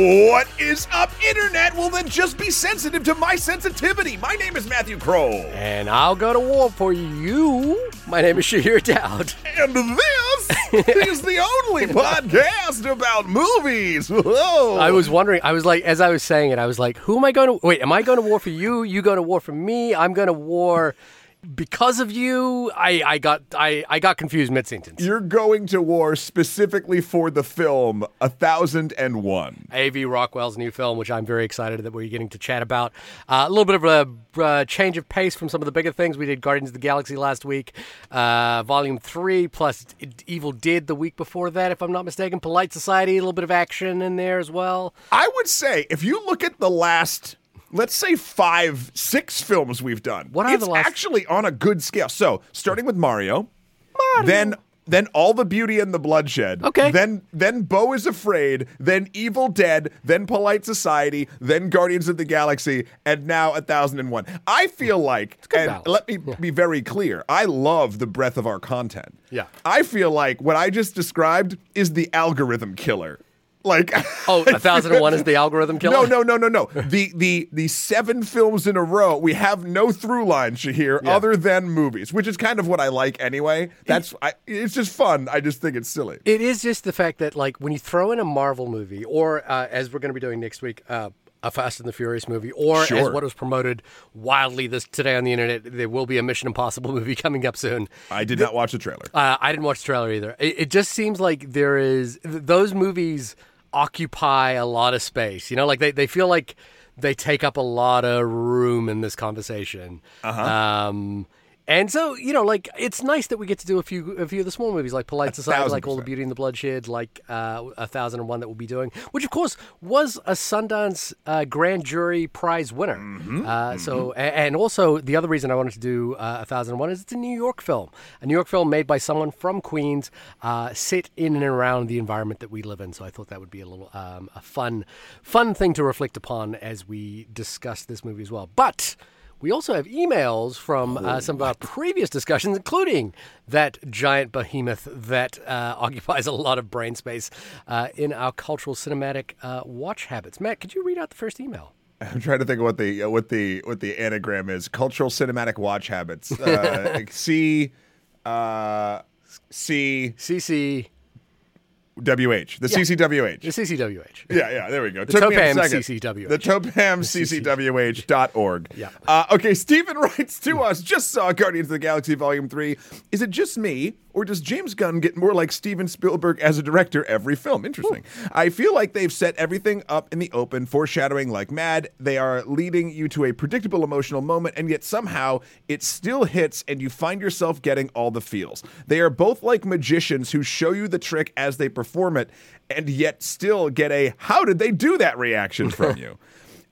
What is up, Internet? Well, then just be sensitive to my sensitivity. My name is Matthew Kroll. And I'll go to war for you. My name is Shahir Daud. And this is the only podcast about movies. Whoa. I was wondering, I was like, as I was saying it, I was like, who am I going to, wait, am I going to war for you? You going to war for me? I'm going to war because of you, I, I got I, I got confused mid sentence. You're going to war specifically for the film A Thousand and One. A.V. Rockwell's new film, which I'm very excited that we're getting to chat about. Uh, a little bit of a uh, change of pace from some of the bigger things. We did Guardians of the Galaxy last week, uh, Volume 3, plus Evil Dead the week before that, if I'm not mistaken. Polite Society, a little bit of action in there as well. I would say, if you look at the last let's say five, six films we've done. What are it's the last? actually on a good scale. So starting with Mario, Mario. then then all the beauty and the bloodshed. Okay. Then then Beau is afraid. Then Evil Dead. Then Polite Society. Then Guardians of the Galaxy. And now A Thousand and One. I feel like, and balance. let me Yeah. be very clear. I love the breadth of our content. Yeah. I feel like what I just described is the algorithm killer. Like Oh, A Thousand and One is the algorithm killer? no, no, no, no, no. The the the seven films in a row, we have no through line, Shahir, Yeah. other than movies, which is kind of what I like anyway. That's I, it's just fun. I just think it's silly. It is just the fact that, like, when you throw in a Marvel movie, or uh, as we're going to be doing next week, uh, a Fast and the Furious movie, or as what was promoted wildly this today on the internet, there will be a Mission Impossible movie coming up soon. I did not watch the trailer. Uh, I didn't watch the trailer either. It, it just seems like there is th- those movies occupy a lot of space. You know, like they, they feel like they take up a lot of room in this conversation. Uh-huh. Um, and so, you know, like it's nice that we get to do a few a few of the small movies like Polite Society, like All the. Beauty and the Bloodshed, like uh, A Thousand and One that we'll be doing, which of course was a Sundance uh, Grand Jury Prize winner. Mm-hmm. Uh, So, a- and also the other reason I wanted to do uh, A Thousand and One is it's a New York film, a New York film made by someone from Queens, uh, set in and around the environment that we live in. So I thought that would be a little um, a fun, fun thing to reflect upon as we discuss this movie as well. But. We also have emails from uh, some of our previous discussions, including that giant behemoth that uh, occupies a lot of brain space uh, in our cultural cinematic uh, watch habits. Matt, could you read out the first email? I'm trying to think of what the uh, what the what the anagram is. Cultural cinematic watch habits. Uh, C uh, C CC, W H. The CCWH. the CCWH. Yeah, yeah, there we go. The Took Topam. CCWH. The Topam CCWH.org. Yeah. Uh, okay, Stephen writes to us, just saw Guardians of the Galaxy Volume 3. Is it just me, or does James Gunn get more like Steven Spielberg as a director every film? Interesting. I feel like they've set everything up in the open, foreshadowing like mad. They are leading you to a predictable emotional moment, and yet somehow it still hits and you find yourself getting all the feels. They are both like magicians who show you the trick as they perform it, and yet still get a how did they do that reaction from you.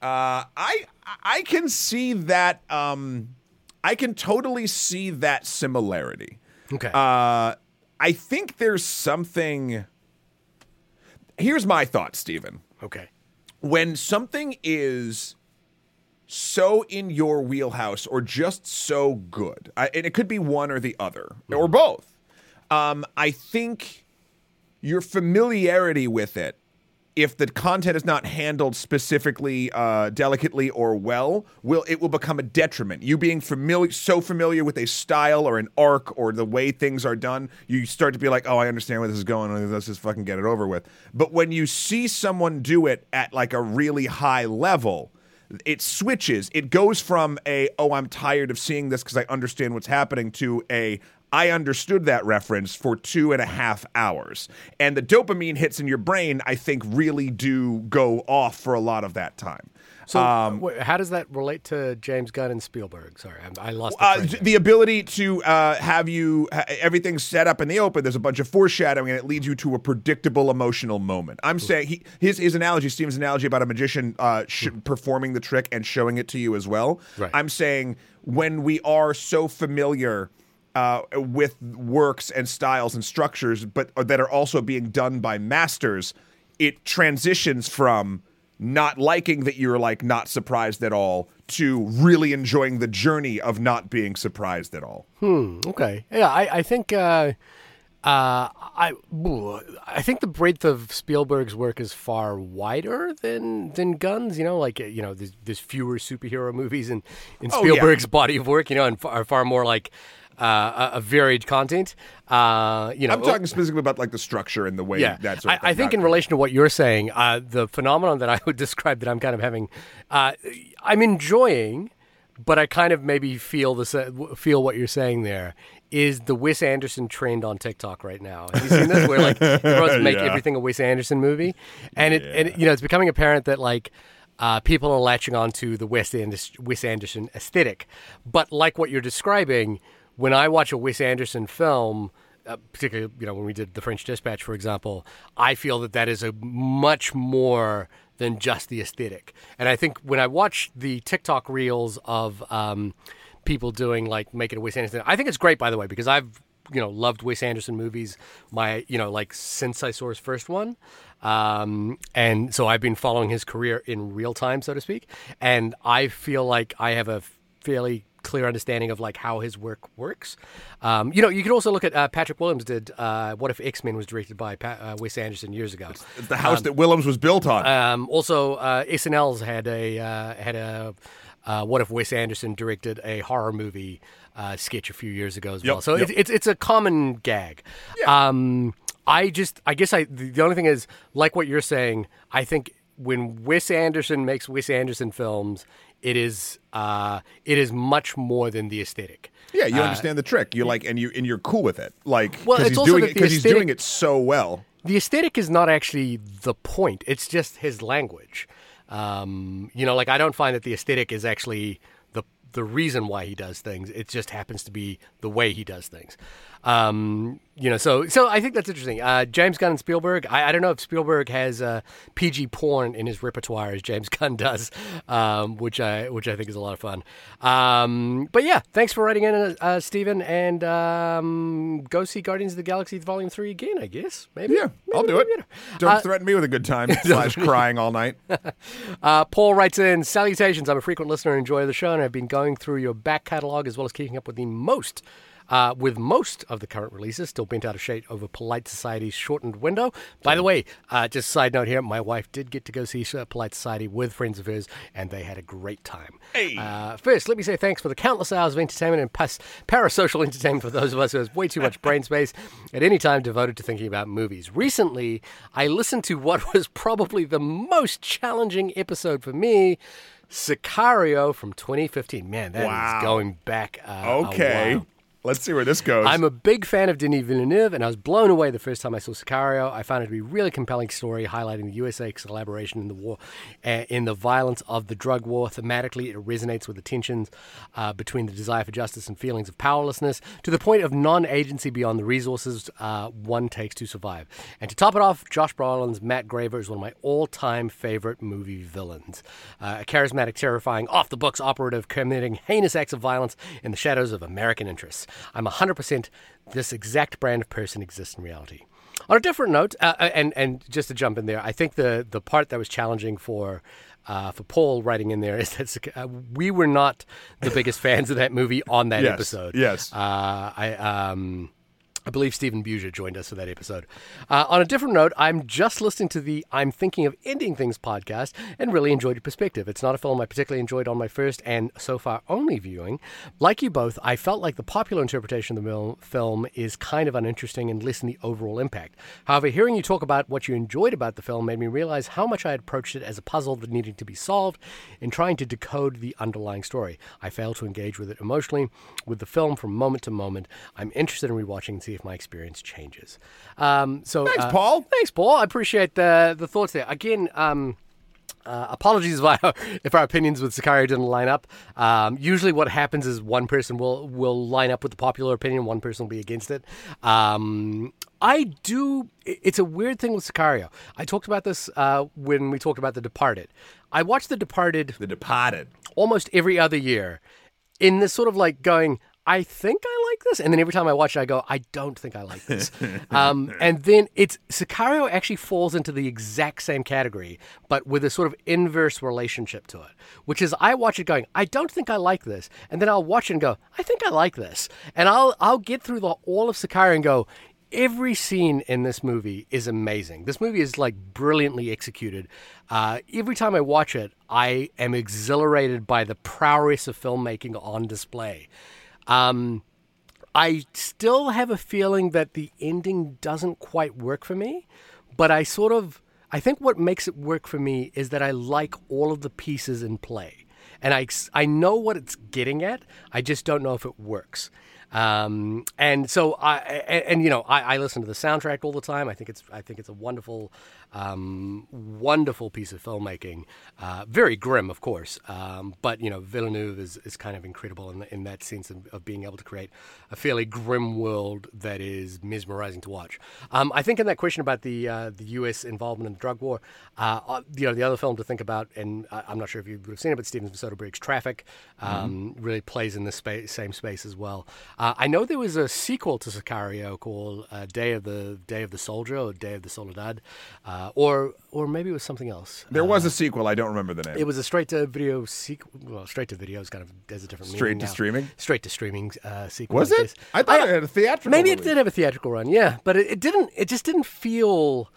Uh, I I can see that. Um, I can totally see that similarity. Okay. Uh, I think there's something. Here's my thought, Stephen. okay. When something is so in your wheelhouse or just so good, I, and it could be one or the other or both, um, I think your familiarity with it, if the content is not handled specifically, uh, delicately or well, will it will become a detriment. You being familiar, so familiar with a style or an arc or the way things are done, you start to be like, oh, I understand where this is going. Let's just fucking get it over with. But when you see someone do it at like a really high level, it switches. It goes from a oh I'm tired of seeing this because I understand what's happening to a I understood that reference for two and a half hours. And the dopamine hits in your brain, I think, really do go off for a lot of that time. So, Um, wh- how does that relate to James Gunn and Spielberg? Sorry, I'm, I lost the Uh, train j- there. the ability to uh, have you ha- everything's set up in the open. There's a bunch of foreshadowing, and it leads you to a predictable emotional moment. I'm saying he, his his analogy, Steven's analogy about a magician uh, sh- performing the trick and showing it to you as well. Right. I'm saying when we are so familiar. Uh, with works and styles and structures, but that are also being done by masters, it transitions from not liking that you're like not surprised at all to really enjoying the journey of not being surprised at all. Hmm. Okay. Yeah, I, I think uh, Uh, I I think the breadth of Spielberg's work is far wider than than Gunn's. You know, like you know, there's, there's fewer superhero movies in in Oh, yeah. Spielberg's body of work. You know, and far, far more like uh, a, a varied content. Uh, you know, I'm talking specifically about like the structure and the way yeah, that sort of I, I think in relation to what you're saying, uh, the phenomenon that I would describe that I'm kind of having, uh, I'm enjoying, but I kind of maybe feel the feel what you're saying there is the Wes Anderson trend on TikTok right now. Have you seen this? Where like everyone's make Yeah. everything a Wes Anderson movie, and it and you know it's becoming apparent that like. Uh, people are latching onto the Wes, Wes Anderson aesthetic, but like what you're describing, when I watch a Wes Anderson film, uh, particularly you know when we did the French Dispatch, for example, I feel that that is a much more than just the aesthetic. And I think when I watch the TikTok reels of um, people doing like making a Wes Anderson, I think it's great by the way because I've you know loved Wes Anderson movies. My you know like since I saw his first one. Um, and so I've been following his career in real time, so to speak. And I feel like I have a fairly clear understanding of like how his work works. Um, you know, you could also look at uh, Patrick Willems did uh, What If X Men was directed by pa- uh, Wes Anderson years ago. It's the house that Willems was built on. Um, also, uh, SNL's had a uh, had a uh, What If Wes Anderson directed a horror movie uh, sketch a few years ago as well. So yep. it's, it's it's a common gag. Um, I just I guess I the only thing is like what you're saying. I think when Wes Anderson makes Wes Anderson films, it is uh, it is much more than the aesthetic. yeah, you understand the trick. You like, and you and you're cool with it. Like, Well, it's he's also doing it because he's doing it so well. the aesthetic is not actually the point. It's just his language. Um, you know, like I don't find that the aesthetic is actually the the reason why he does things. It just happens to be the way he does things. Um, you know, so so I think that's interesting. Uh, James Gunn and Spielberg. I, I don't know if Spielberg has uh, PG porn in his repertoire as James Gunn does, um, which I which I think is a lot of fun. Um, but yeah, thanks for writing in, uh, uh, Stephen, and um, go see Guardians of the Galaxy Volume Three again. I guess maybe. Yeah, I'll Maybe do it. later. Don't Uh, threaten me with a good time slash crying all night. Uh, Paul writes in Salutations. I'm a frequent listener and enjoy the show, and I've been going through your back catalogue as well as keeping up with the most. Uh, with most of the current releases still bent out of shape over Polite Society's shortened window. By the way, uh, just a side note here, my wife did get to go see uh, Polite Society with friends of hers, and they had a great time. Hey. Uh, first, let me say thanks for the countless hours of entertainment and pas- parasocial entertainment for those of us who have way too much brain space at any time devoted to thinking about movies. Recently, I listened to what was probably the most challenging episode for me. Sicario from 2015. Man, that is Wow. going back. Uh, a Okay. Let's see where this goes. I'm a big fan of Denis Villeneuve, and I was blown away the first time I saw Sicario. I found it to be a really compelling story highlighting the USA collaboration in the war, uh, in the violence of the drug war. Thematically, it resonates with the tensions uh, between the desire for justice and feelings of powerlessness to the point of non-agency beyond the resources uh, one takes to survive. And to top it off, Josh Brolin's Matt Graver is one of my all-time favorite movie villains. Uh, a charismatic, terrifying, off-the-books operative committing heinous acts of violence in the shadows of American interests. I'm 100% this exact brand of person exists in reality. On a different note, uh, uh, and and just to jump in there, I think the the part that was challenging for uh, for Paul writing in there is that uh, we were not the biggest fans of that movie on that Yes, episode. yes. uh, I um. I believe Stephen Buja joined us for that episode. Uh, on a different note, I'm just listening to the I'm Thinking of Ending Things podcast and really enjoyed your perspective. It's not a film I particularly enjoyed on my first and so far only viewing. Like you both, I felt like the popular interpretation of the film is kind of uninteresting and less than the overall impact. However, hearing you talk about what you enjoyed about the film made me realize how much I had approached it as a puzzle that needed to be solved in trying to decode the underlying story. I failed to engage with it emotionally with the film from moment to moment. I'm interested in rewatching and see if my experience changes. Um, so Thanks, uh, Paul. Thanks, Paul. I appreciate the the thoughts there. Again, um, uh, apologies if our, if our opinions with Sicario didn't line up. Um, usually, what happens is one person will will line up with the popular opinion, one person will be against it. Um, I do. It's a weird thing with Sicario. I talked about this uh, when we talked about The Departed. I watched The Departed the Departed. almost every other year in this sort of like going i think i like this and then every time i watch it i go i don't think i like this um, and then it's sicario actually falls into the exact same category but with a sort of inverse relationship to it which is i watch it going i don't think i like this and then i'll watch it and go i think i like this and i'll i'll get through the all of sicario and go every scene in this movie is amazing. This movie is like brilliantly executed. Uh, every time I watch it, I am exhilarated by the prowess of filmmaking on display. Um, I still have a feeling that the ending doesn't quite work for me, but I sort of I think what makes it work for me is that I like all of the pieces in play. And I, I know what it's getting at. I just don't know if it works. Um, and so I and, and you know I, I, listen to the soundtrack all the time. I think it's I think it's a wonderful um, wonderful piece of filmmaking. Uh, very grim, of course, um, but you know Villeneuve is, is kind of incredible in, in that sense of, of, being able to create a fairly grim world that is mesmerizing to watch. Um, I think in that question about the uh, the U.S. involvement in the drug war, uh, uh, you know the other film to think about, and I'm not sure if you would have seen it, but Steven Soderbergh's Traffic um, mm-hmm. really plays in the space, same space as well. Uh, I know there was a sequel to Sicario called uh, Day of the Day of the Soldier or Day of the Soldado. Uh, uh, or or maybe it was something else. There was a sequel. I don't remember the name. It was a straight to video sequel. Well, straight to video is kind of has a different meaning. straight to now. streaming. Straight to streaming uh, sequel. Was it? I thought I, it had a theatrical. Maybe release. it did have a theatrical run. Yeah, but it, it, didn't. It just didn't feel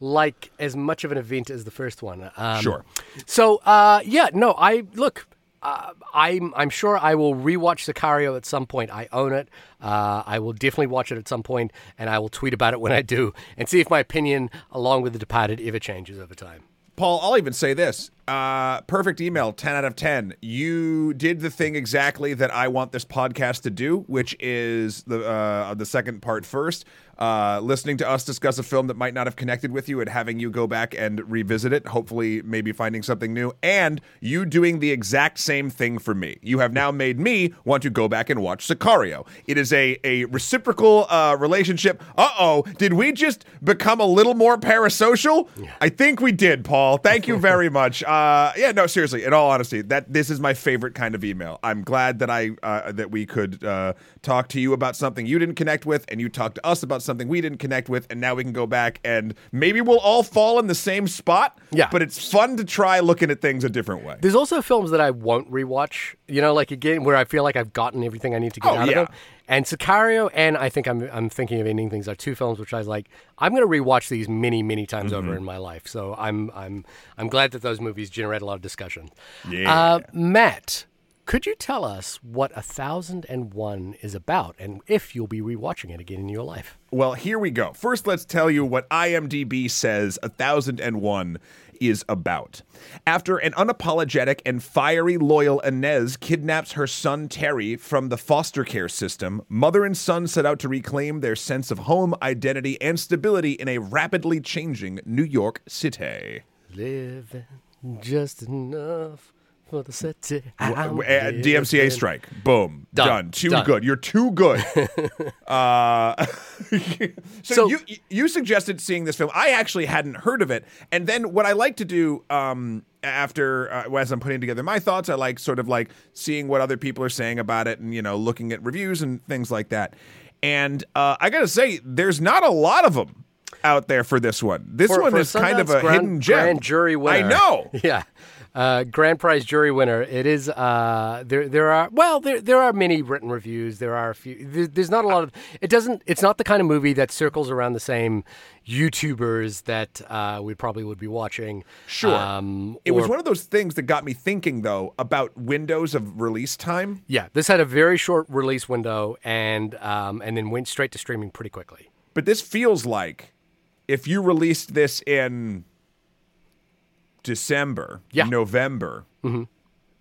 like as much of an event as the first one. Um, sure. So uh, yeah, no, I look uh, I'm I'm sure I will rewatch Sicario at some point. I own it. Uh, I will definitely watch it at some point, and I will tweet about it when I do, and see if my opinion, along with The Departed, ever changes over time. Paul, I'll even say this. Uh, perfect email, 10 out of 10. You did the thing exactly that I want this podcast to do, which is the uh, the second part first. Uh, listening to us discuss a film that might not have connected with you and having you go back and revisit it, hopefully, maybe finding something new, and you doing the exact same thing for me. You have now made me want to go back and watch Sicario. It is a, a reciprocal uh, relationship. Uh oh, did we just become a little more parasocial? Yeah. I think we did, Paul. Thank you very much. Uh, yeah, no, seriously. In all honesty, that this is my favorite kind of email. I'm glad that I uh, that we could uh, talk to you about something you didn't connect with, and you talked to us about something we didn't connect with, and now we can go back and maybe we'll all fall in the same spot. Yeah. But it's fun to try looking at things a different way. There's also films that I won't rewatch, you know, like again, where I feel like I've gotten everything I need to get oh, out yeah. of them. And Sicario and I think I'm I'm thinking of ending things are two films which I was like I'm going to rewatch these many many times mm-hmm. over in my life. So I'm I'm I'm glad that those movies generate a lot of discussion. Yeah. Uh, Matt, could you tell us what A Thousand and One is about and if you'll be rewatching it again in your life? Well, here we go. First, let's tell you what IMDb says A Thousand and One is about. After an unapologetic and fiery loyal Inez kidnaps her son Terry from the foster care system, mother and son set out to reclaim their sense of home, identity, and stability in a rapidly changing New York City. Living just enough for the. DMCA strike. Boom. Done. Done. Too Done. good. You're too good. uh, so, So- you you suggested seeing this film. I actually hadn't heard of it. And then what I like to do um, after uh, as I'm putting together my thoughts, I like sort of like seeing what other people are saying about it and you know looking at reviews and things like that. And uh, I got to say, there's not a lot of them out there for this one. This For- one for is kind of a grand, hidden gem. Grand jury winner. I know. Yeah. Uh, grand prize jury winner. It is. Uh, there, there are. Well, there, there are many written reviews. There are a few. There, there's not a lot of. It doesn't. It's not the kind of movie that circles around the same YouTubers that uh, we probably would be watching. Sure. Um, It was one of those things that got me thinking, though, about windows of release time. Yeah, this had a very short release window, and um, and then went straight to streaming pretty quickly. But this feels like if you released this in December, Yeah. Mm-hmm. November,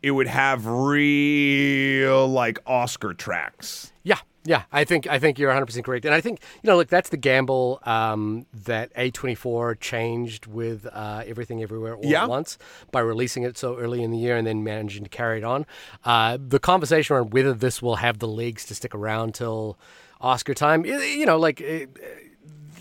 it would have real like Oscar tracks. Yeah, yeah, I think I think you're 100 percent correct, and I think you know, look, that's the gamble um, that A24 changed with uh, Everything Everywhere All Yeah. at Once by releasing it so early in the year and then managing to carry it on. Uh, the conversation around whether this will have the legs to stick around till Oscar time, you know, like. It,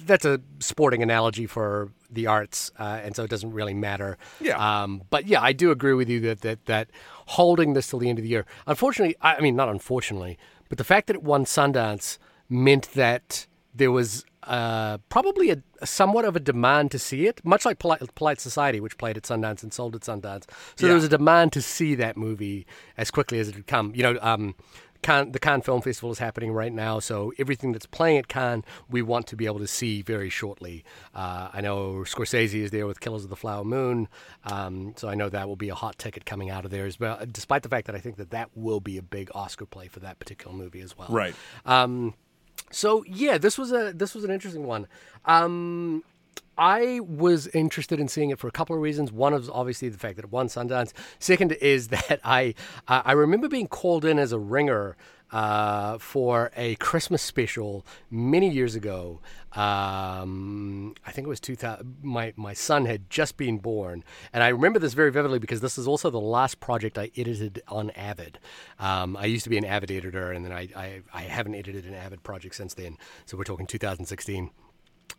that's a sporting analogy for the arts, uh, and so it doesn't really matter. Yeah. Um, but yeah, I do agree with you that that that holding this till the end of the year. Unfortunately, I, I mean not unfortunately, but the fact that it won Sundance meant that there was uh, probably a, somewhat of a demand to see it, much like Polite, Polite Society, which played at Sundance and sold at Sundance. So Yeah. there was a demand to see that movie as quickly as it had come. You know, um, The Cannes Film Festival is happening right now, so everything that's playing at Cannes, we want to be able to see very shortly. Uh, I know Scorsese is there with Killers of the Flower Moon, um, so I know that will be a hot ticket coming out of there as well. Despite the fact that I think that that will be a big Oscar play for that particular movie as well. Right. Um, so yeah, this was a this was an interesting one. Um, I was interested in seeing it for a couple of reasons. One is obviously the fact that it won Sundance. Second is that I uh, I remember being called in as a ringer uh, for a Christmas special many years ago. Um, I think it was 2000. My my son had just been born, and I remember this very vividly because this is also the last project I edited on Avid. Um, I used to be an Avid editor, and then I, I I haven't edited an Avid project since then. So we're talking 2016.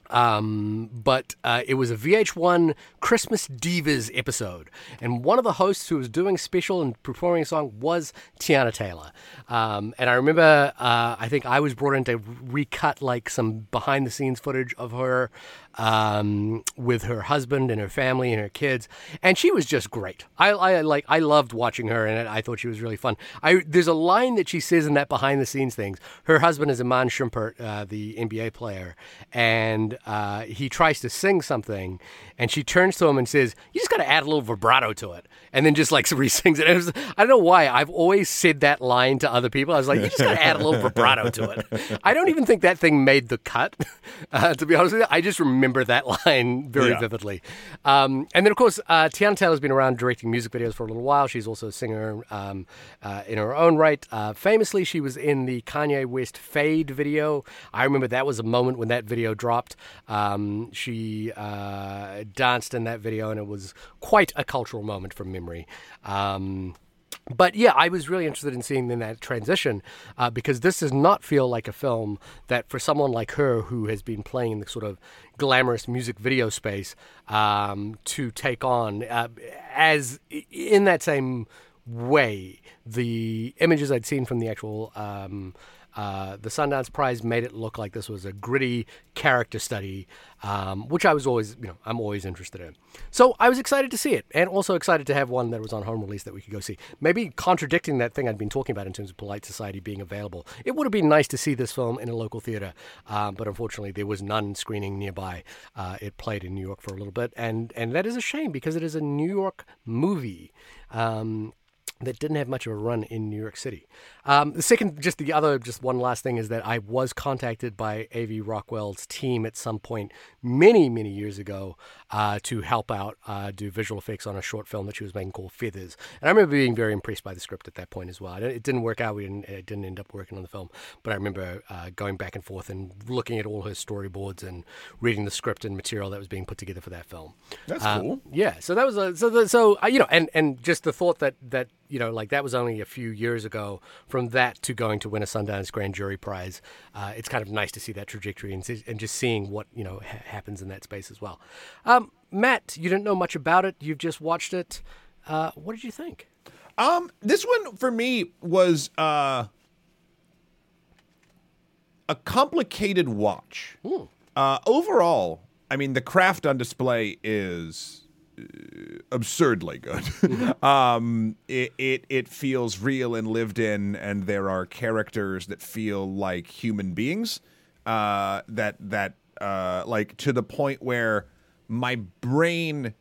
Um, but uh, it was a VH1 Christmas Divas episode, and one of the hosts who was doing special and performing a song was Teyana Taylor. Um, and I remember, uh, I think I was brought in to recut like some behind the scenes footage of her um, with her husband and her family and her kids, and she was just great. I, I like I loved watching her, and I thought she was really fun. I there's a line that she says in that behind the scenes things. Her husband is Iman Shumpert, uh, the NBA player, and uh, he tries to sing something, and she turns to him and says, "You just got to add a little vibrato to it," and then just like re-sings it. it was, I don't know why I've always said that line to other people. I was like, "You just got to add a little vibrato to it." I don't even think that thing made the cut. Uh, to be honest with you, I just remember that line very Yeah. vividly. Um, and then, of course, uh, Teyana Taylor's been around directing music videos for a little while. She's also a singer um, uh, in her own right. Uh, famously, she was in the Kanye West Fade video. I remember that was a moment when that video dropped. Um, she uh, danced in that video, and it was quite a cultural moment from memory. Um, but yeah, I was really interested in seeing in that transition uh, because this does not feel like a film that, for someone like her who has been playing in the sort of glamorous music video space, um, to take on uh, as in that same way the images I'd seen from the actual. Um, uh, the Sundance Prize made it look like this was a gritty character study, um, which I was always, you know, I'm always interested in. So I was excited to see it, and also excited to have one that was on home release that we could go see. Maybe contradicting that thing I'd been talking about in terms of Polite Society being available. It would have been nice to see this film in a local theater, um, but unfortunately there was none screening nearby. Uh, it played in New York for a little bit, and and that is a shame because it is a New York movie. Um, that didn't have much of a run in New York City. Um, the second, just the other, just one last thing is that I was contacted by A.V. Rockwell's team at some point many, many years ago uh, to help out uh, do visual effects on a short film that she was making called Feathers. And I remember being very impressed by the script at that point as well. It didn't work out. We didn't, it didn't end up working on the film. But I remember uh, going back and forth and looking at all her storyboards and reading the script and material that was being put together for that film. That's Um, cool. yeah, so that was a so the, so uh, you know, and and just the thought that that you know, like that was only a few years ago. From that to going to win a Sundance Grand Jury Prize, uh, it's kind of nice to see that trajectory and see- and just seeing what you know ha- happens in that space as well. Um, Matt, you didn't know much about it. You've just watched it. Uh, what did you think? Um, this one for me was uh a complicated watch. Uh, overall, I mean, the craft on display is uh, absurdly good. um, it, it it feels real and lived in, and there are characters that feel like human beings. Uh, that that uh, like to the point where my brain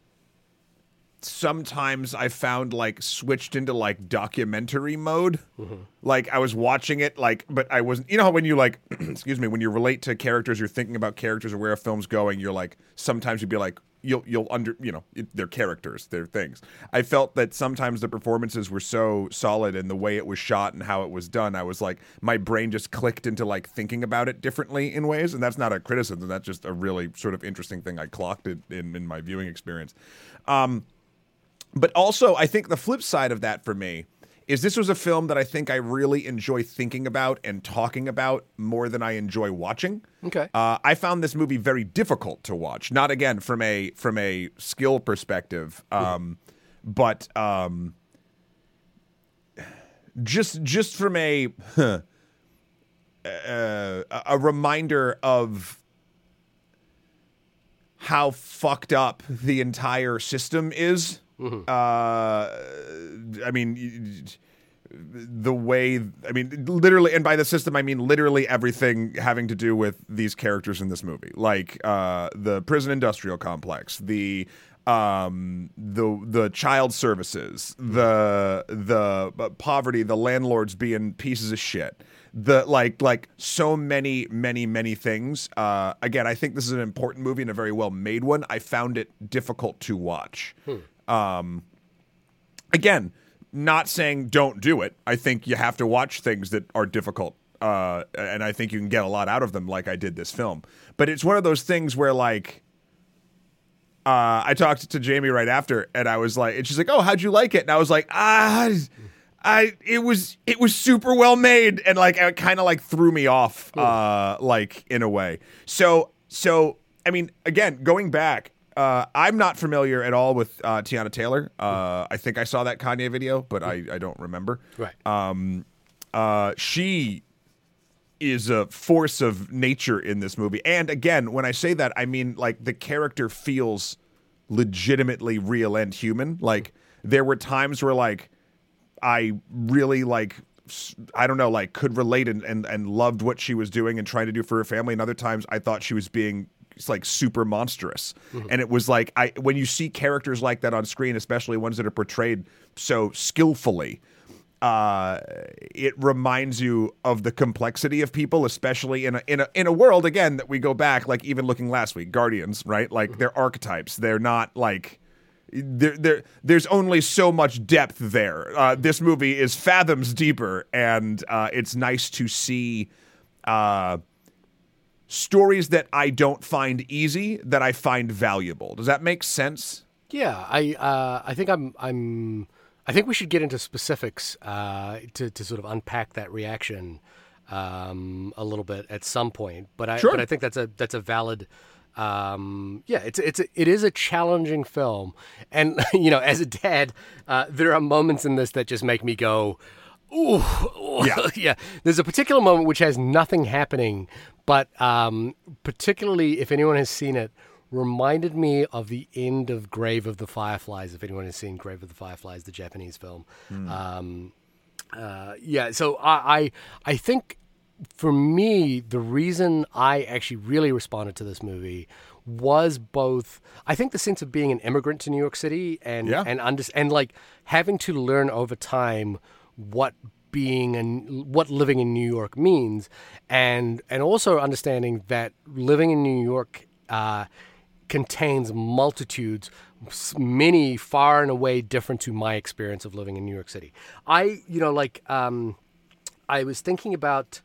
sometimes I found like switched into like documentary mode. Mm-hmm. Like I was watching it, like, but I wasn't. You know how when you like, excuse me, when you relate to characters, you're thinking about characters or where a film's going. You're like, sometimes you'd be like, you'll you'll under, you know, it, they're characters, they're things. I felt that sometimes the performances were so solid and the way it was shot and how it was done. I was like, my brain just clicked into like thinking about it differently in ways, and that's not a criticism. That's just a really sort of interesting thing I clocked it in in my viewing experience. Um, but also, I think the flip side of that for me is this was a film that I think I really enjoy thinking about and talking about more than I enjoy watching. Okay. Uh, I found this movie very difficult to watch. Not again from a from a skill perspective, um, but um, just just from a uh, a reminder of how fucked up the entire system is. Uh, I mean, the way I mean literally and by the system I mean literally everything having to do with these characters in this movie. Like uh, the prison industrial complex the um the the child services the the uh, poverty the landlords being pieces of shit. The like like so many many many things. Uh again i think this is an important movie and a very well made one. I found it difficult to watch um again not saying don't do it i think you have to watch things that are difficult uh and i think you can get a lot out of them like i did this film but it's one of those things where like uh, I talked to Jamie right after, and I was like, and she's like, "Oh, how'd you like it?" And I was like, "Ah, I it was it was super well made, and like it kind of like threw me off, uh, like in a way." So so I mean, again, going back, uh, I'm not familiar at all with uh, Teyana Taylor. Uh, I think I saw that Kanye video, but I I don't remember. Right. Um, uh, she is a force of nature in this movie. And again, when I say that, I mean like the character feels legitimately real and human. Like there were times where like I really like I don't know, like could relate and, and and loved what she was doing and trying to do for her family. And other times I thought she was being it's like super monstrous. And it was like I when you see characters like that on screen, especially ones that are portrayed so skillfully, uh, it reminds you of the complexity of people, especially in a, in a in a world again that we go back, like even looking last week, Guardians, right? Like they're archetypes. They're not like there, there there's only so much depth there. Uh, this movie is fathoms deeper, and uh, it's nice to see uh, stories that I don't find easy that I find valuable. Does that make sense? Yeah, I uh, I think I'm I'm I think we should get into specifics uh, to to sort of unpack that reaction um, a little bit at some point. But I Sure. but I think that's a that's a valid. Um, yeah, it's it's a, it is a challenging film, and you know, as a dad, uh, there are moments in this that just make me go, Ooh, Yeah. yeah. There's a particular moment which has nothing happening, but um, particularly if anyone has seen it, reminded me of the end of Grave of the Fireflies. If anyone has seen Grave of the Fireflies, the Japanese film, um, uh, yeah. So I, I I think for me the reason I actually really responded to this movie was both I think the sense of being an immigrant to New York City and Yeah. and under, and like having to learn over time what being and what living in New York means and and also understanding that living in New York uh, contains multitudes many far and away different to my experience of living in New York City. I you know like um I was thinking about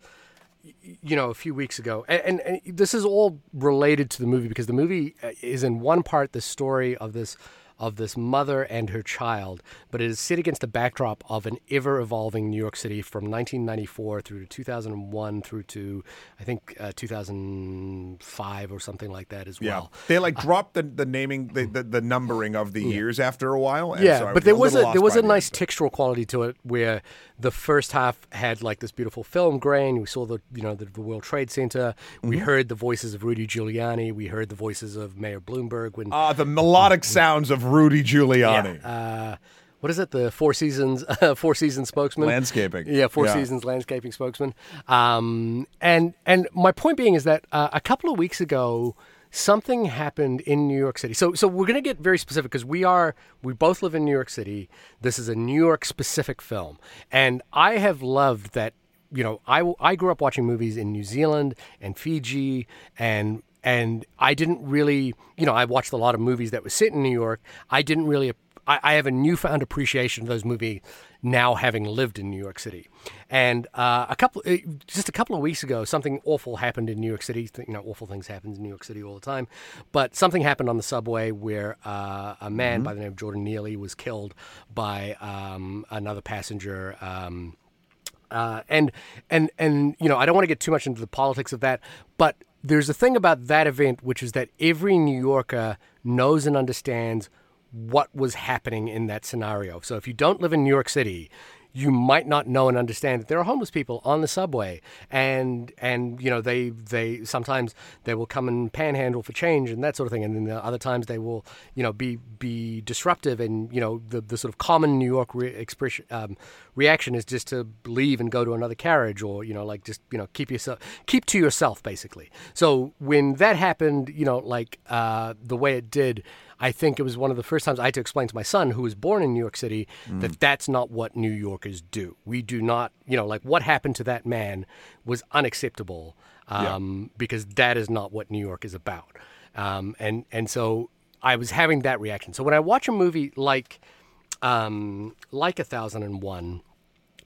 you know, a few weeks ago, and, and, and this is all related to the movie because the movie uh, is in one part the story of this of this mother and her child, but it is set against the backdrop of an ever evolving New York City from 1994 through to 2001 through to I think uh, 2005 or something like that as well. Yeah. They like dropped the, the naming the, the, the numbering of the years after a while. and Yeah, so but there was a there was a nice textural quality to it where the first half had like this beautiful film grain. We saw the you know the, the World Trade Center. We Mm-hmm. heard the voices of Rudy Giuliani. We heard the voices of Mayor Bloomberg when Ah, the melodic sounds of Rudy Giuliani. uh, what is it? The Four Seasons Four Seasons spokesman. Landscaping. Yeah, Four Yeah. Seasons landscaping spokesman. Um, and and my point being is that uh, a couple of weeks ago, something happened in New York City. So so we're going to get very specific because we are we both live in New York City. This is a New York specific film, and I have loved that. You know, I I grew up watching movies in New Zealand and Fiji and. And I didn't really, you know, I watched a lot of movies that were set in New York. I didn't really I, I have a newfound appreciation of those movies now having lived in New York City. And uh, a couple, uh, just a couple of weeks ago, something awful happened in New York City. You know, awful things happen in New York City all the time. But something happened on the subway where uh, a man by the name of Jordan Neely was killed by um, another passenger. Um, uh, and and and you know I don't want to get too much into the politics of that, but there's a thing about that event which is that every New Yorker knows and understands what was happening in that scenario. So if you don't live in New York City, you might not know and understand that there are homeless people on the subway, and and you know they they sometimes they will come and panhandle for change and that sort of thing, and then the other times they will you know be be disruptive, and you know the the sort of common New York re- expression um, reaction is just to leave and go to another carriage, or you know like just you know keep yourself keep to yourself basically. So when that happened, you know like uh, the way it did. I think it was one of the first times I had to explain to my son, who was born in New York City, that that's not what New Yorkers do. We do not, you know, like what happened to that man was unacceptable um, because that is not what New York is about. Um, and and so I was having that reaction. So when I watch a movie like um, like a thousand and one,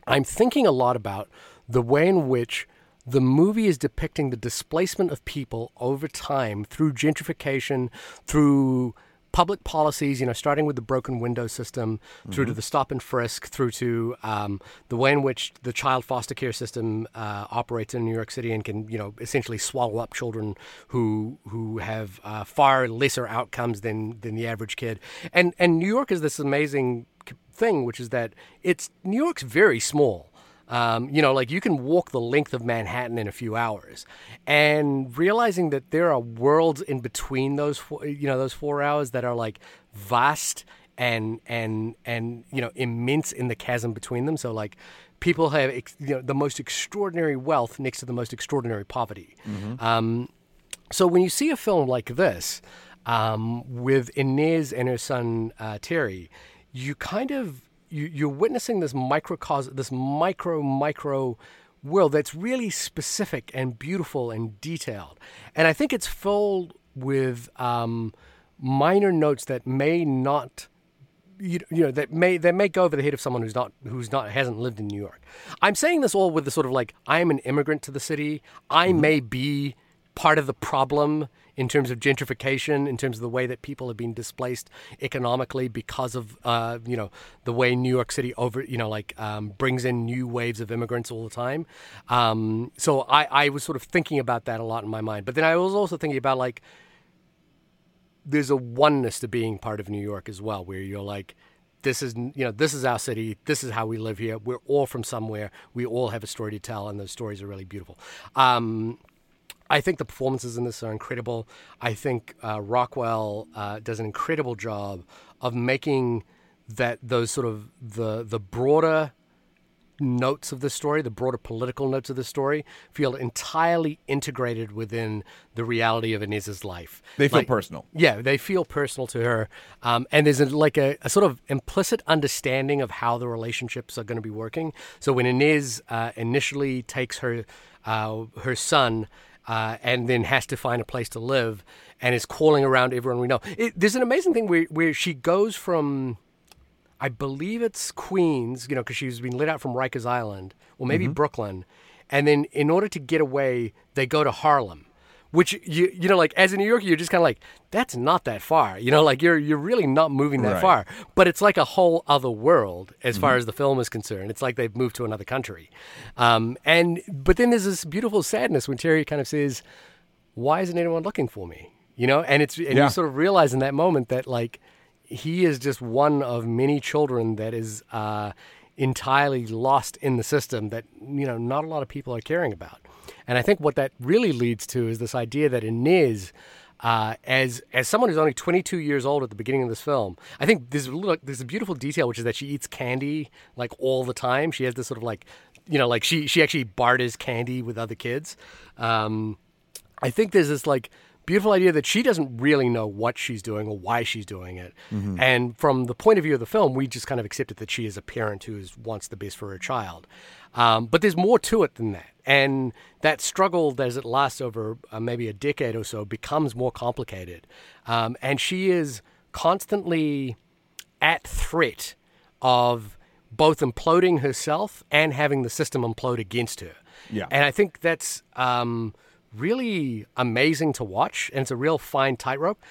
I'm thinking a lot about the way in which the movie is depicting the displacement of people over time through gentrification, through public policies, you know, starting with the broken window system, through to the stop and frisk, through to um, the way in which the child foster care system uh, operates in New York City and can, you know, essentially swallow up children who who have uh, far lesser outcomes than than the average kid. And and New York is this amazing thing, which is that it's New York's very small. Um, you know, like you can walk the length of Manhattan in a few hours, and realizing that there are worlds in between those, four, you know, those four hours that are like vast and and and you know immense in the chasm between them. So like people have ex- you know the most extraordinary wealth next to the most extraordinary poverty. Um, so when you see a film like this um, with Inez and her son uh, Terry, you kind of you, you're witnessing this microcosm, this micro micro world that's really specific and beautiful and detailed. And I think it's filled with um, minor notes that may not you, you know that may that may go over the head of someone who's not who's not hasn't lived in New York. I'm saying this all with the sort of like I am an immigrant to the city. I may be part of the problem in terms of gentrification, in terms of the way that people have been displaced economically because of uh, you know the way New York City over you know like um, brings in new waves of immigrants all the time. Um, so I, I was sort of thinking about that a lot in my mind, but then I was also thinking about like there's a oneness to being part of New York as well, where you're like, this is you know this is our city, this is how we live here. We're all from somewhere. We all have a story to tell, and those stories are really beautiful. Um, I think the performances in this are incredible. I think uh, Rockwell uh, does an incredible job of making that those sort of the the broader notes of the story, the broader political notes of the story, feel entirely integrated within the reality of Inez's life. They feel Like- personal. yeah, they feel personal to her, um, and there's a, like a, a sort of implicit understanding of how the relationships are going to be working. So when Inez uh, initially takes her uh, her son. Uh, and then has to find a place to live, and is calling around everyone we know. It, there's an amazing thing where where she goes from I believe it's Queens, you know, because she's been let out from Rikers Island, or maybe Brooklyn, and then in order to get away, they go to Harlem, which you you know, like as a New Yorker, you're just kind of like, that's not that far, you know, like you're you're really not moving that Right. far, but it's like a whole other world as far as the film is concerned. It's like they've moved to another country, um, and but then there's this beautiful sadness when Terry kind of says, "Why isn't anyone looking for me?" You know, and it's and Yeah. you sort of realize in that moment that like he is just one of many children that is uh, entirely lost in the system that you know not a lot of people are caring about. And I think what that really leads to is this idea that Inez, uh, as as someone who's only 22 years old at the beginning of this film, I think there's a there's a beautiful detail which is that she eats candy like all the time. She has this sort of like you know like she she actually barters candy with other kids. Um, I think there's this like beautiful idea that she doesn't really know what she's doing or why she's doing it. And from the point of view of the film, we just kind of accepted that she is a parent who is, wants the best for her child. Um, but there's more to it than that. And that struggle, as it lasts over uh, maybe a decade or so, becomes more complicated. Um, and she is constantly at threat of both imploding herself and having the system implode against her. Yeah. And I think that's um, really amazing to watch, and it's a real fine tightrope.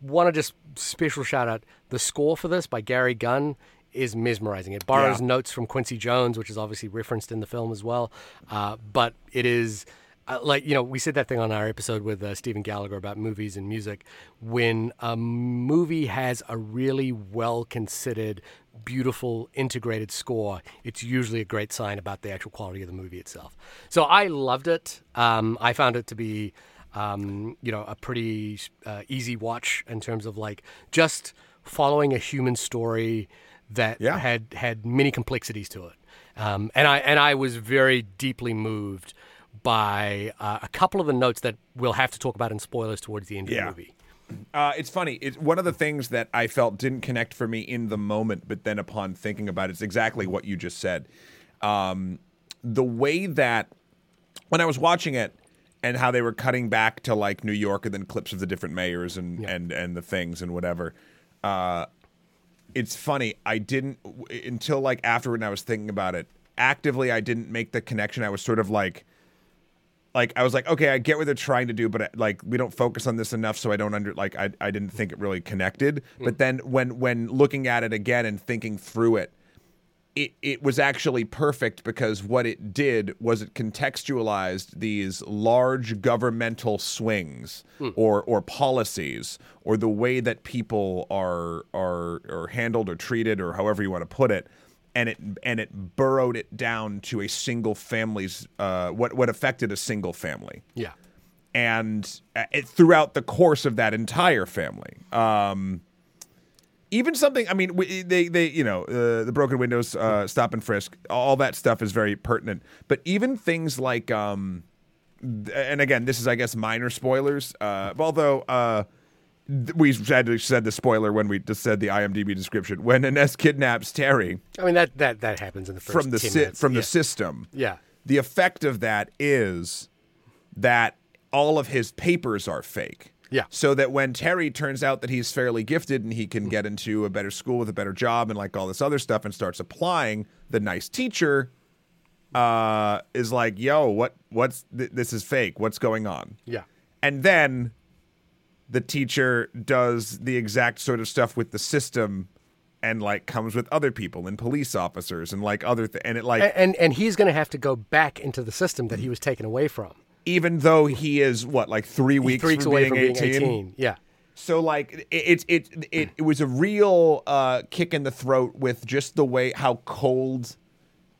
Want to just special shout out the score for this by Gary Gunn is mesmerizing. It borrows Yeah. notes from Quincy Jones, which is obviously referenced in the film as well, uh, but it is uh, like you know, we said that thing on our episode with uh, Stephen Gallagher about movies and music. When a movie has a really well considered, beautiful, integrated score, it's usually a great sign about the actual quality of the movie itself. So I loved it. Um, I found it to be, um, you know, a pretty uh, easy watch in terms of like just following a human story that Yeah. had had many complexities to it. Um, and I and I was very deeply moved by uh, a couple of the notes that we'll have to talk about in spoilers towards the end of the movie. Uh, it's funny. It's one of the things that I felt didn't connect for me in the moment, but then upon thinking about it, it's exactly what you just said. Um, the way that when I was watching it and how they were cutting back to like New York and then clips of the different mayors and and and the things and whatever. Uh, it's funny. I didn't until like afterward. And I was thinking about it actively. I didn't make the connection. I was sort of like like I was like, okay, I get what they're trying to do, but like we don't focus on this enough, so I don't under like I I didn't think it really connected. Hmm. But then when when looking at it again and thinking through it, it it was actually perfect because what it did was it contextualized these large governmental swings hmm. or or policies or the way that people are are are handled or treated or however you want to put it and it and it burrowed it down to a single family's uh, what what affected a single family Yeah. and uh, it, throughout the course of that entire family. Um, even something, I mean, we, they, they, you know, uh, the broken windows, uh, stop and frisk, all that stuff is very pertinent. But even things like, um, and again, this is, I guess, minor spoilers. Uh, although uh, we said said the spoiler when we just said the IMDb description. When Inez kidnaps Terry I mean that that that happens in the first from the 10 si- from yeah. the system, Yeah. the effect of that is that all of his papers are fake. Yeah. So that when Terry turns out that he's fairly gifted and he can get into a better school with a better job and like all this other stuff and starts applying, the nice teacher uh, is like, "Yo, what? What's th- this? Is fake? What's going on?" Yeah. And then the teacher does the exact sort of stuff with the system and like comes with other people and police officers and like other th- and it like A- And and he's going to have to go back into the system that he was taken away from. even though he is what like three weeks, Three weeks from away being from 18? being 18. Yeah. So like it, it's it, it it was a real uh, kick in the throat with just the way how cold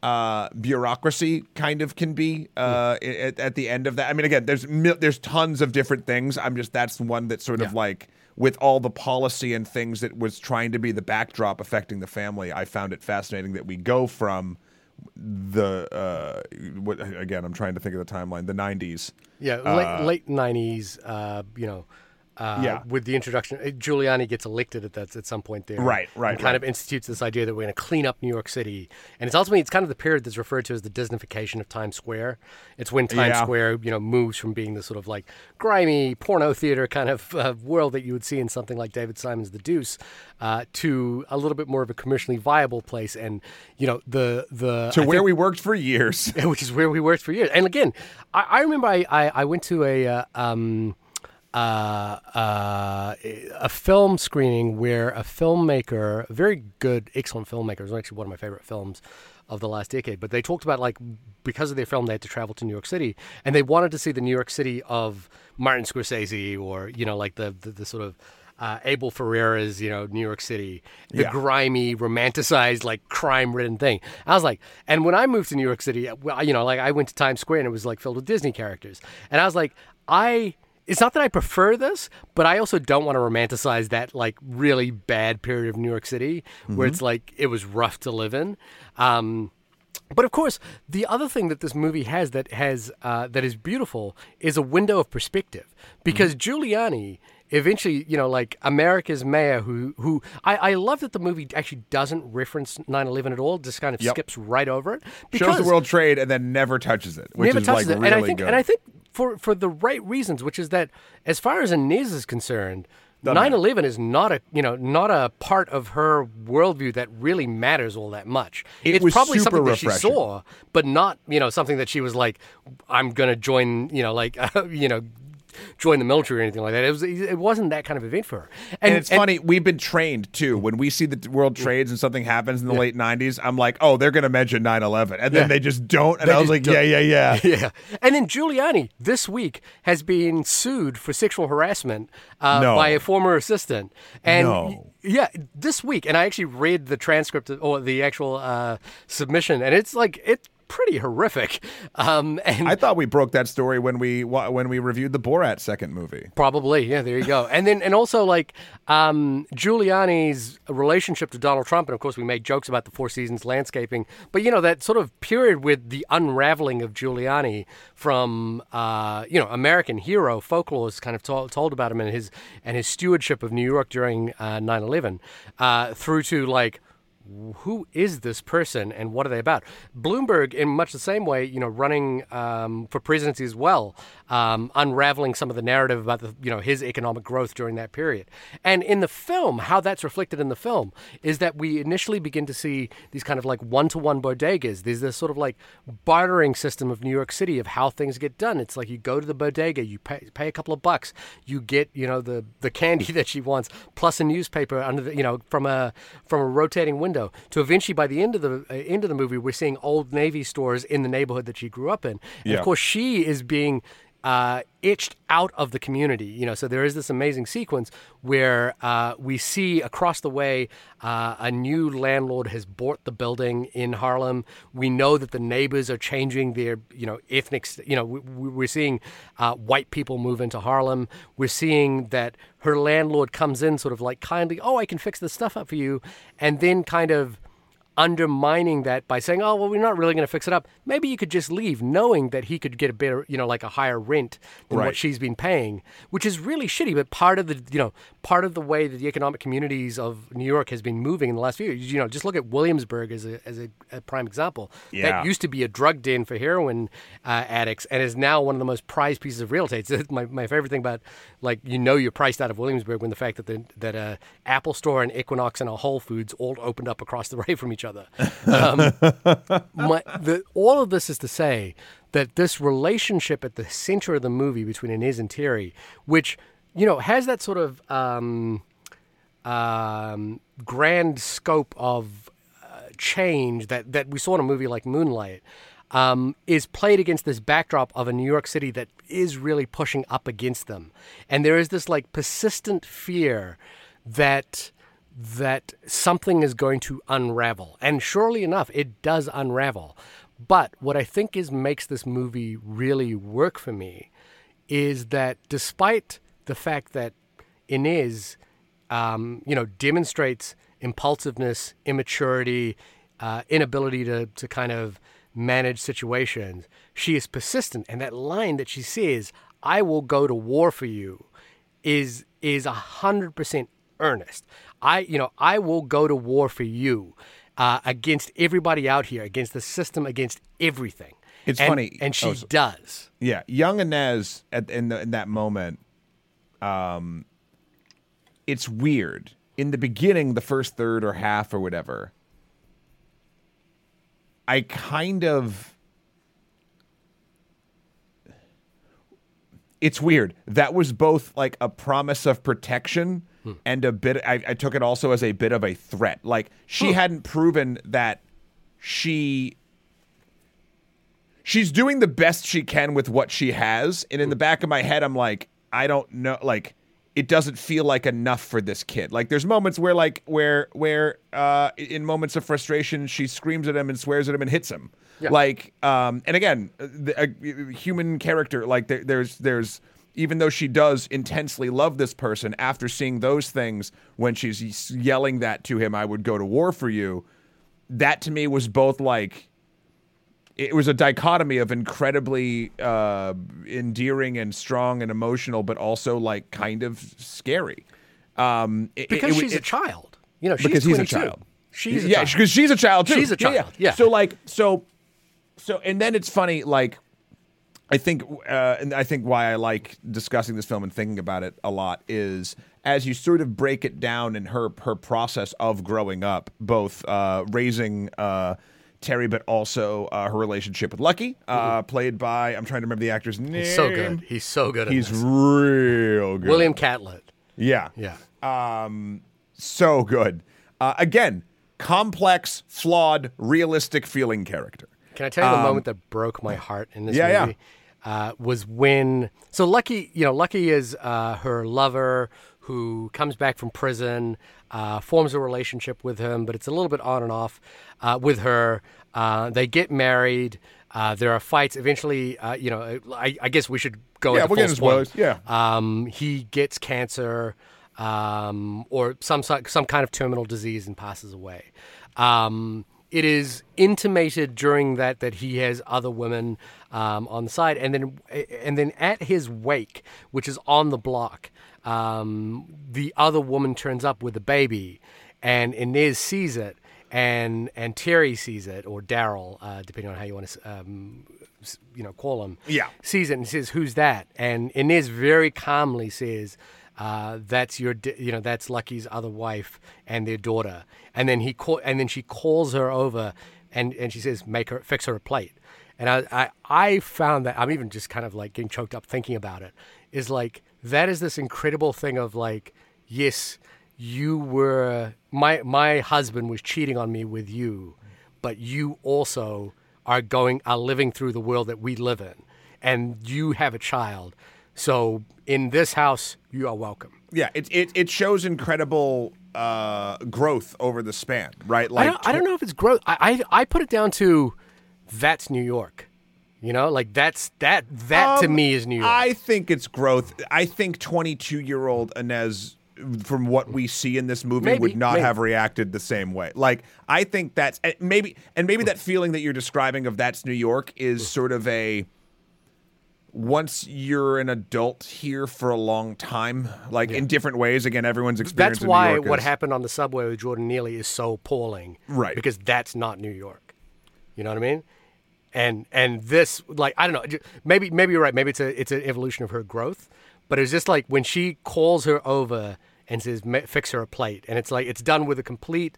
uh, bureaucracy kind of can be uh, at, at the end of that. I mean, again, there's there's tons of different things. I'm just that's the one that sort of like with all the policy and things that was trying to be the backdrop affecting the family. I found it fascinating that we go from the uh, what again? I'm trying to think of the timeline. The 90s. Yeah, late, late 90s, uh, you know, uh, Yeah. with the introduction, uh, Giuliani gets elected at that at some point there, Right, right, and kind right. of institutes this idea that we're going to clean up New York City, and it's ultimately it's kind of the period that's referred to as the Disneyfication of Times Square. It's when Times Yeah. Square, you know, moves from being this sort of like grimy porno theater kind of uh, world that you would see in something like David Simon's The Deuce, uh, to a little bit more of a commercially viable place, and you know the the To I where think- we worked for years. which is where we worked for years. And again, I, I remember I, I, I went to a uh, um, uh, uh, a film screening where a filmmaker, a very good, excellent filmmaker, was actually one of my favorite films of the last decade. But they talked about like because of their film, they had to travel to New York City, and they wanted to see the New York City of Martin Scorsese or you know like the the, the sort of uh, Abel Ferrara's, you know, New York City, the Yeah. grimy, romanticized, like crime-ridden thing. I was like, and when I moved to New York City, well, you know, like I went to Times Square and it was like filled with Disney characters, and I was like, I. It's not that I prefer this, but I also don't want to romanticize that like really bad period of New York City where it's like it was rough to live in. Um, but of course, the other thing that this movie has that has uh, that is beautiful is a window of perspective because Giuliani eventually, you know, like America's mayor who who I, I love that the movie actually doesn't reference 9/11 at all, just kind of Yep. skips right over it. Shows the World Trade and then never touches it, which never is touches like it, really and I think good. and I think for for the right reasons, which is that as far as Inez is concerned. Doesn't 9/11 is not a you know not a part of her worldview that really matters all that much. It it's was probably super something that she saw, but not you know something that she was like, I'm gonna join you know like you know join the military or anything like that. It was it wasn't that kind of event for her. And, it's funny, we've been trained too. When we see the world trades and something happens in the late 90s, I'm like, oh, they're going to mention 9 11. And then Yeah. they just don't. And They I was like, don't. yeah, yeah, yeah. Yeah, and then Giuliani this week has been sued for sexual harassment uh, No. by a former assistant. And No. yeah, this week, and I actually read the transcript of- or the actual uh, submission, and it's like it's pretty horrific. Um, and I thought we broke that story when we when we reviewed the Borat second movie. Probably, yeah. There you go. And then, and also like um, Giuliani's relationship to Donald Trump, and of course, we made jokes about the Four Seasons landscaping. But you know that sort of period with the unraveling of Giuliani from uh, you know American hero folklore is kind of to- told about him and his and his stewardship of New York during uh, 9/11, uh, through to like who is this person and what are they about? Bloomberg, in much the same way, you know, running um, for presidency as well, um, unraveling some of the narrative about the, you know, his economic growth during that period. And in the film, how that's reflected in the film is that we initially begin to see these kind of like one-to-one bodegas. There's this sort of like bartering system of New York City of how things get done. It's like you go to the bodega, you pay, pay a couple of bucks, you get you know the the candy that she wants plus a newspaper under the you know from a from a rotating window. To eventually by the end of the uh, end of the movie, we're seeing old Navy stores in the neighborhood that she grew up in, and Yeah. of course she is being uh, itched out of the community. You know, so there is this amazing sequence where uh, we see across the way uh, a new landlord has bought the building in Harlem. We know that the neighbors are changing their, you know, ethnic. You know, we, we're seeing uh, white people move into Harlem. We're seeing that her landlord comes in, sort of like kindly, oh, I can fix this stuff up for you, and then kind of undermining that by saying, "Oh, well, we're not really going to fix it up. Maybe you could just leave," knowing that he could get a better, you know, like a higher rent than Right. what she's been paying, which is really shitty. But part of the, you know, part of the way that the economic communities of New York has been moving in the last few years. You know, just look at Williamsburg as a as a, a prime example. Yeah. That used to be a drug den for heroin uh, addicts, and is now one of the most prized pieces of real estate. It's my my favorite thing about like you know you're priced out of Williamsburg when the fact that the that a Apple Store and Equinox and a Whole Foods all opened up across the way from each other. Um, my, the, all of this is to say that this relationship at the center of the movie between Inez and Terry, which you know has that sort of um, um, grand scope of uh, change that, that we saw in a movie like Moonlight, um, is played against this backdrop of a New York City that is really pushing up against them, and there is this like persistent fear that that something is going to unravel, and surely enough, it does unravel. But what I think is makes this movie really work for me is that despite the fact that Inez, um, you know, demonstrates impulsiveness, immaturity, uh, inability to, to kind of manage situations, she is persistent. And that line that she says, I will go to war for you, is is a hundred percent earnest. I, you know, I will go to war for you uh, against everybody out here, against the system, against everything. It's And- funny. and she Oh, so- does. Yeah, young Inez at in, the, in that moment, um, it's weird. In the beginning, the first third or half or whatever, I kind of. It's weird. That was both like a promise of protection and a bit. I, I took it also as a bit of a threat. Like she hadn't proven that she she's doing the best she can with what she has and in the back of my head i'm like i don't know like it doesn't feel like enough for this kid like there's moments where like where where uh in moments of frustration she screams at him and swears at him and hits him like um and again the, a human character like there, there's there's even though she does intensely love this person after seeing those things when she's yelling that to him i would go to war for you that to me was both like it was a dichotomy of incredibly uh, endearing and strong and emotional, but also like kind of scary. Um, it- Because it- she's it- a child. You know, she's because he's a child. She's a yeah, because she's a child too. She's a child, yeah. So like, so, so, and then it's funny. Like, I think, uh, and I think why I like discussing this film and thinking about it a lot is as you sort of break it down in her her process of growing up, both uh, raising uh, Terry, but also uh, her relationship with Lucky, uh, played by I'm trying to remember the actor's name. Mm-hmm. He's so good. He's so good. He's this. real good. William Catlett. Yeah. Yeah. Um, so good. Uh, again, complex, flawed, realistic feeling character. Can I tell you the moment that broke my heart in this Um, yeah, yeah. movie? Uh, was when so Lucky, you know, Lucky is uh, her lover who comes back from prison, uh, forms a relationship with him, but it's a little bit on and off uh, with her. Uh, they get married. Uh, there are fights. Eventually, uh, you know, I, I guess we should go. Yeah, we'll get full spoilers. spoilers, yeah. Um, he gets cancer um, or some some kind of terminal disease and passes away. Um, it is intimated during that that he has other women um, on the side, and then and then at his wake, which is on the block, um, the other woman turns up with a baby, and Inez sees it, and and Terry sees it, or Daryl, uh, depending on how you want to. Um, you know, call him. Yeah. Sees it and says, "Who's that?" And Inez very calmly says, uh, "That's your, you know, that's Lucky's other wife and their daughter." And then he call, and then she calls her over, and and she says, "Make her, fix her a plate." And I, I, I found that I'm even just kind of like getting choked up thinking about it. Is like that is this incredible thing of like, yes, you were my my husband was cheating on me with you, but you also are going are living through the world that we live in, and you have a child. So in this house, you are welcome. Yeah, it it, it shows incredible uh, growth over the span, right? I Like don't, I don't know if it's growth. I, I I put it down to that's New York. You know, like that's that that to Um, me is New York. I think it's growth. I think 22 year old Inez, from what we see in this movie, Maybe, would not maybe. have reacted the same way. Like I think that's and maybe and maybe that feeling that you're describing of that's New York is sort of a. Once you're an adult here for a long time, like in different ways. Again, everyone's experience. that's why what is- happened on the subway with Jordan Neely is so appalling. Right. Because that's not New York. You know what I mean? And and this like I don't know maybe maybe you're right maybe it's a it's an evolution of her growth but it's just like when she calls her over and says fix her a plate and it's like it's done with a complete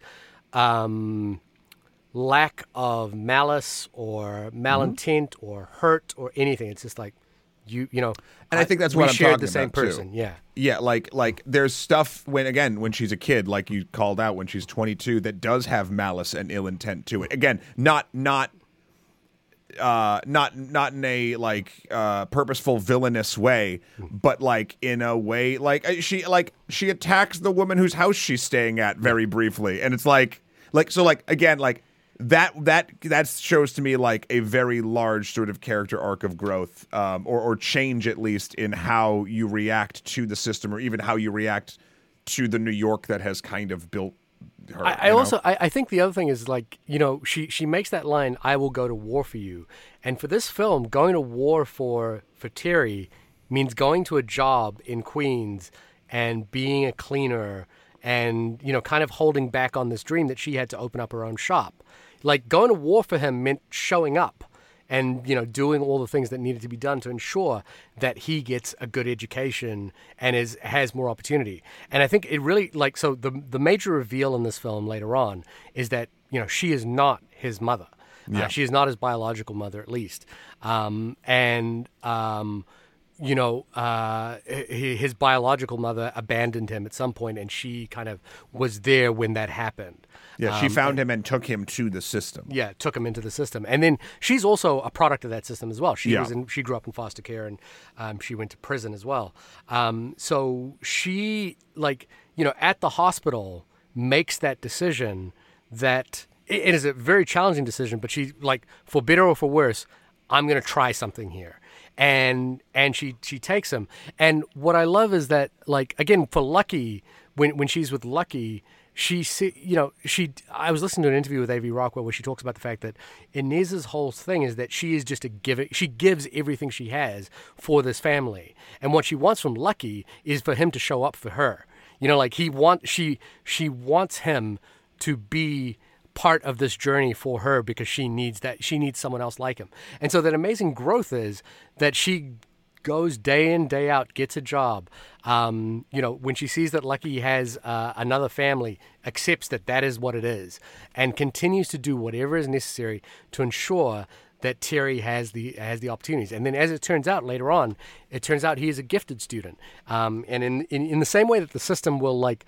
um, lack of malice or malintent or hurt or anything it's just like you you know And I think that's what I'm shared talking the same about, too. person yeah Yeah, like like there's stuff when again when she's a kid, like you called out when she's 22, that does have malice and ill intent to it. Again, not not uh not not in a like uh purposeful villainous way but like in a way like uh, she like she attacks the woman whose house she's staying at very briefly and it's like like so like again like that that that shows to me like a very large sort of character arc of growth um or or change at least in how you react to the system or even how you react to the New York that has kind of built her I, I also I, I think the other thing is like you know she she makes that line I will go to war for you. And for this film going to war for for Terry means going to a job in Queens and being a cleaner and you know kind of holding back on this dream that she had to open up her own shop like going to war for him meant showing up and you know doing all the things that needed to be done to ensure that he gets a good education and is has more opportunity. And i think it really like so the the major reveal in this film later on is that you know she is not his mother. Uh, she is not his biological mother at least. Um, and um, you know, uh, his biological mother abandoned him at some point, and she kind of was there when that happened. Yeah she found him and took him to the system Yeah, took him into the system, and then she's also a product of that system as well. She Yeah. was in, she grew up in foster care, and um, she went to prison as well. Um, so she, like, you know, at the hospital, makes that decision that it it is a very challenging decision, but she, like, for better or for worse, I'm going to try something here. And and she she takes him. And what I love is that like again for Lucky when when she's with Lucky, she you know she I was listening to an interview with A.V. Rockwell where she talks about the fact that Inez's whole thing is that she is just a giving she gives everything she has for this family. And what she wants from Lucky is for him to show up for her. You know like he want she she wants him to be part of this journey for her because she needs that she needs someone else like him. And so that amazing growth is that she goes day in day out, gets a job. Um, you know, when she sees that Lucky has uh, another family, accepts that that is what it is, and continues to do whatever is necessary to ensure that Terry has the has the opportunities. And then, as it turns out later on, it turns out he is a gifted student. Um, and in, in in the same way that the system will like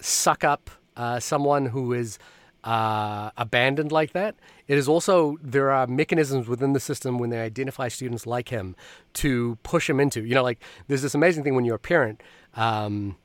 suck up uh, someone who is uh, abandoned like that. It is also there are mechanisms within the system when they identify students like him to push him into. You know, like there's this amazing thing when you're a parent. Um,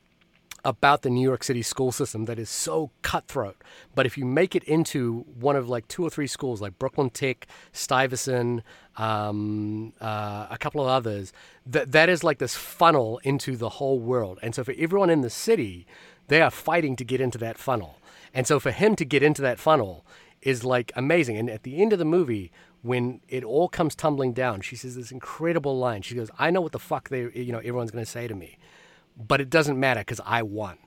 about the New York City school system that is so cutthroat. But if you make it into one of like two or three schools, like Brooklyn Tech, Stuyvesant, um, uh, a couple of others, that that is like this funnel into the whole world. And so for everyone in the city, they are fighting to get into that funnel. And so for him to get into that funnel is like amazing. And at the end of the movie, when it all comes tumbling down, she says this incredible line. She goes, "I know what the fuck they, you know, everyone's going to say to me, but it doesn't matter because I won."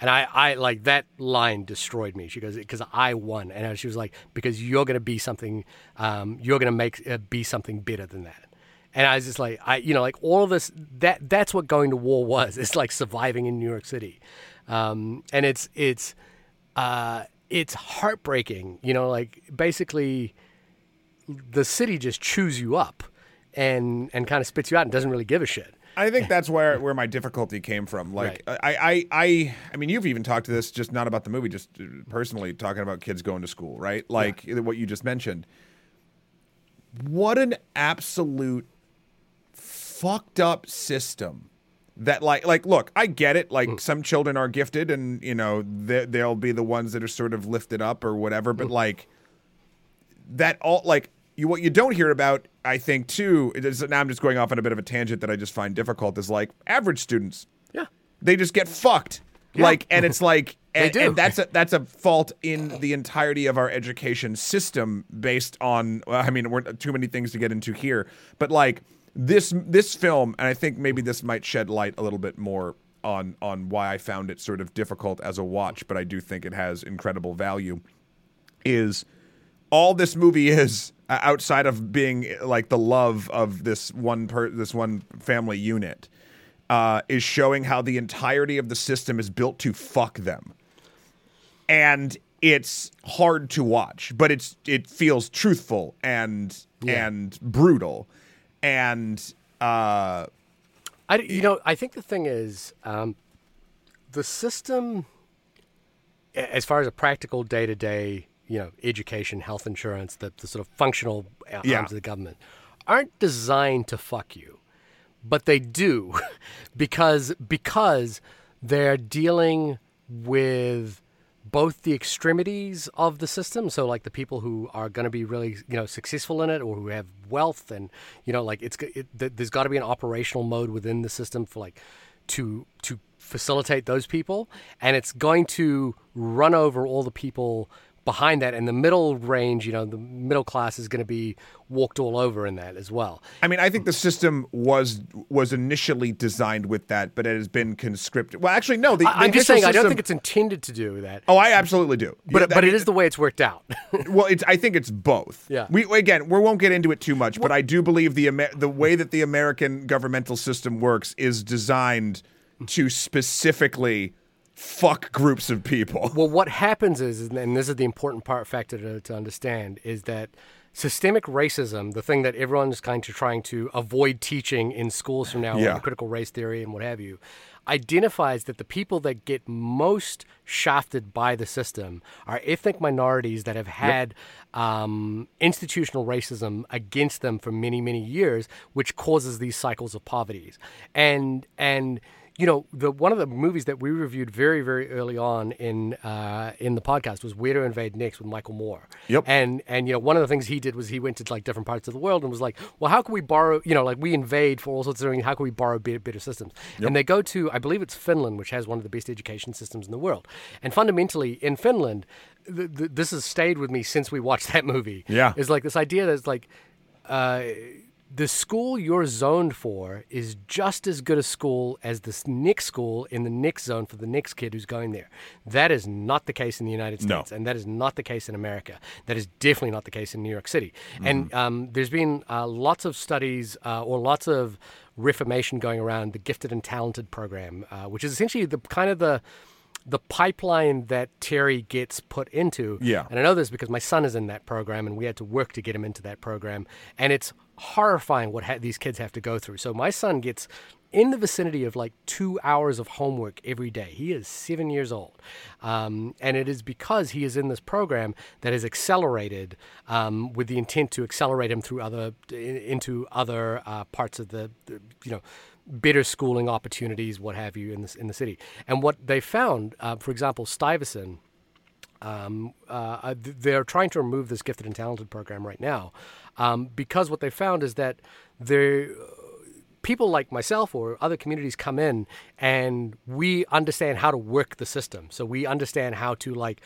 And I, I like that line destroyed me. She goes, "Because I won," and she was like, "Because you're going to be something, um, you're going to make uh, be something better than that." And I was just like, I, you know, like all of this. That that's what going to war was. It's like surviving in New York City, um, and it's it's uh, it's heartbreaking. You know, like basically, the city just chews you up and and kind of spits you out and doesn't really give a shit. I think that's where where my difficulty came from. Like Right. I, I I I mean you've even talked to this just not about the movie, just personally talking about kids going to school, right? Like what you just mentioned. What an absolute fucked up system. That like like look, I get it. Like mm. some children are gifted, and you know they, they'll be the ones that are sort of lifted up or whatever. But mm. like that all like you what you don't hear about i think too is, now i'm just going off on a bit of a tangent that i just find difficult is like average students Yeah. they just get fucked like and it's like and, do. and that's a that's a fault in the entirety of our education system based on well, i mean we're too many things to get into here but like this this film and i think maybe this might shed light a little bit more on on why i found it sort of difficult as a watch but i do think it has incredible value is all this movie is uh, outside of being like the love of this one per this one family unit uh, is showing how the entirety of the system is built to fuck them. And it's hard to watch but it's it feels truthful and and brutal and uh I, you know, I think the thing is, um, the system, as far as a practical day to day, you know, education, health insurance, the, the sort of functional uh, Yeah. arms of the government, aren't designed to fuck you, but they do, because because they're dealing with both the extremities of the system so like the people who are going to be really you know successful in it or who have wealth and you know like it's it, there's got to be an operational mode within the system for like to to facilitate those people and it's going to run over all the people behind that and the middle range you know the middle class is going to be walked all over in that as well I mean, I think the system was was initially designed with that, but it has been conscripted. Well, actually, no. The, I, am just saying i don't think it's intended to do that Oh, I absolutely do. but Yeah, but I mean, is the way it's worked out Well, it's. I think it's both. Yeah. We again, we won't get into it too much, but I do believe the Amer- the way that the American governmental system works is designed to specifically fuck groups of people. Well, what happens is, and this is the important part factor to, to understand, is that systemic racism, the thing that everyone's kind of trying to avoid teaching in schools from now Yeah. on, critical race theory and what have you, identifies that the people that get most shafted by the system are ethnic minorities that have had um, institutional racism against them for many, many years, which causes these cycles of poverty. And and you know, the one of the movies that we reviewed very, very early on in uh, in the podcast was Where to Invade Next with Michael Moore. Yep. And and you know, one of the things he did was he went to like different parts of the world and was like, well, how can we borrow? You know, like we invade for all sorts of things. How can we borrow better, better systems? And they go to, I believe it's Finland, which has one of the best education systems in the world. And fundamentally, in Finland, th- th- this has stayed with me since we watched that movie. Yeah. Is like this idea that it's like. Uh, the school you're zoned for is just as good a school as the next school in the next zone for the next kid who's going there. That is not the case in the United No. States, and that is not the case in America. That is definitely not the case in New York City. And um, there's been uh, lots of studies uh, or lots of reformation going around the gifted and talented program, uh, which is essentially the kind of the the pipeline that Terry gets put into. Yeah. And I know this because my son is in that program, and we had to work to get him into that program, and it's horrifying what ha- these kids have to go through. So my son gets in the vicinity of like two hours of homework every day. He is seven years old. Um, and it is because he is in this program that is accelerated um, with the intent to accelerate him through other, in, into other uh, parts of the, the, you know, better schooling opportunities, what have you, in the, in the city. And what they found, uh, for example, Stuyvesant, um, uh, they're trying to remove this gifted and talented program right now um, because what they found is that there people like myself or other communities come in and we understand how to work the system. So we understand how to like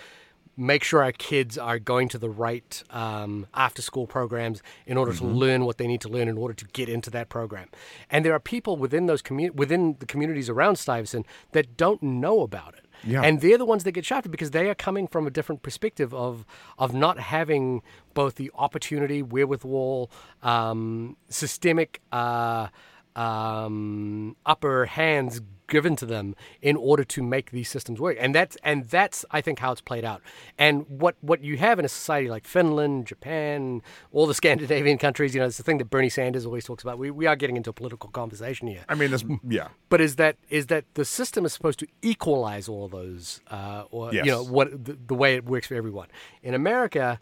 make sure our kids are going to the right um, after school programs in order mm-hmm. to learn what they need to learn in order to get into that program. And there are people within those commu- within the communities around Stuyvesant that don't know about it. Yeah. And they're the ones that get shafted because they are coming from a different perspective of of not having both the opportunity, wherewithal, um, systemic uh, um, upper hands given to them in order to make these systems work. And that's and that's I think how it's played out. And what what you have in a society like Finland, Japan, all the Scandinavian countries, you know, it's the thing that Bernie Sanders always talks about. We we are getting into a political conversation here. I mean, this yeah. But is that is that the system is supposed to equalize all those, uh, or yes. you know, what the, the way it works for everyone. In America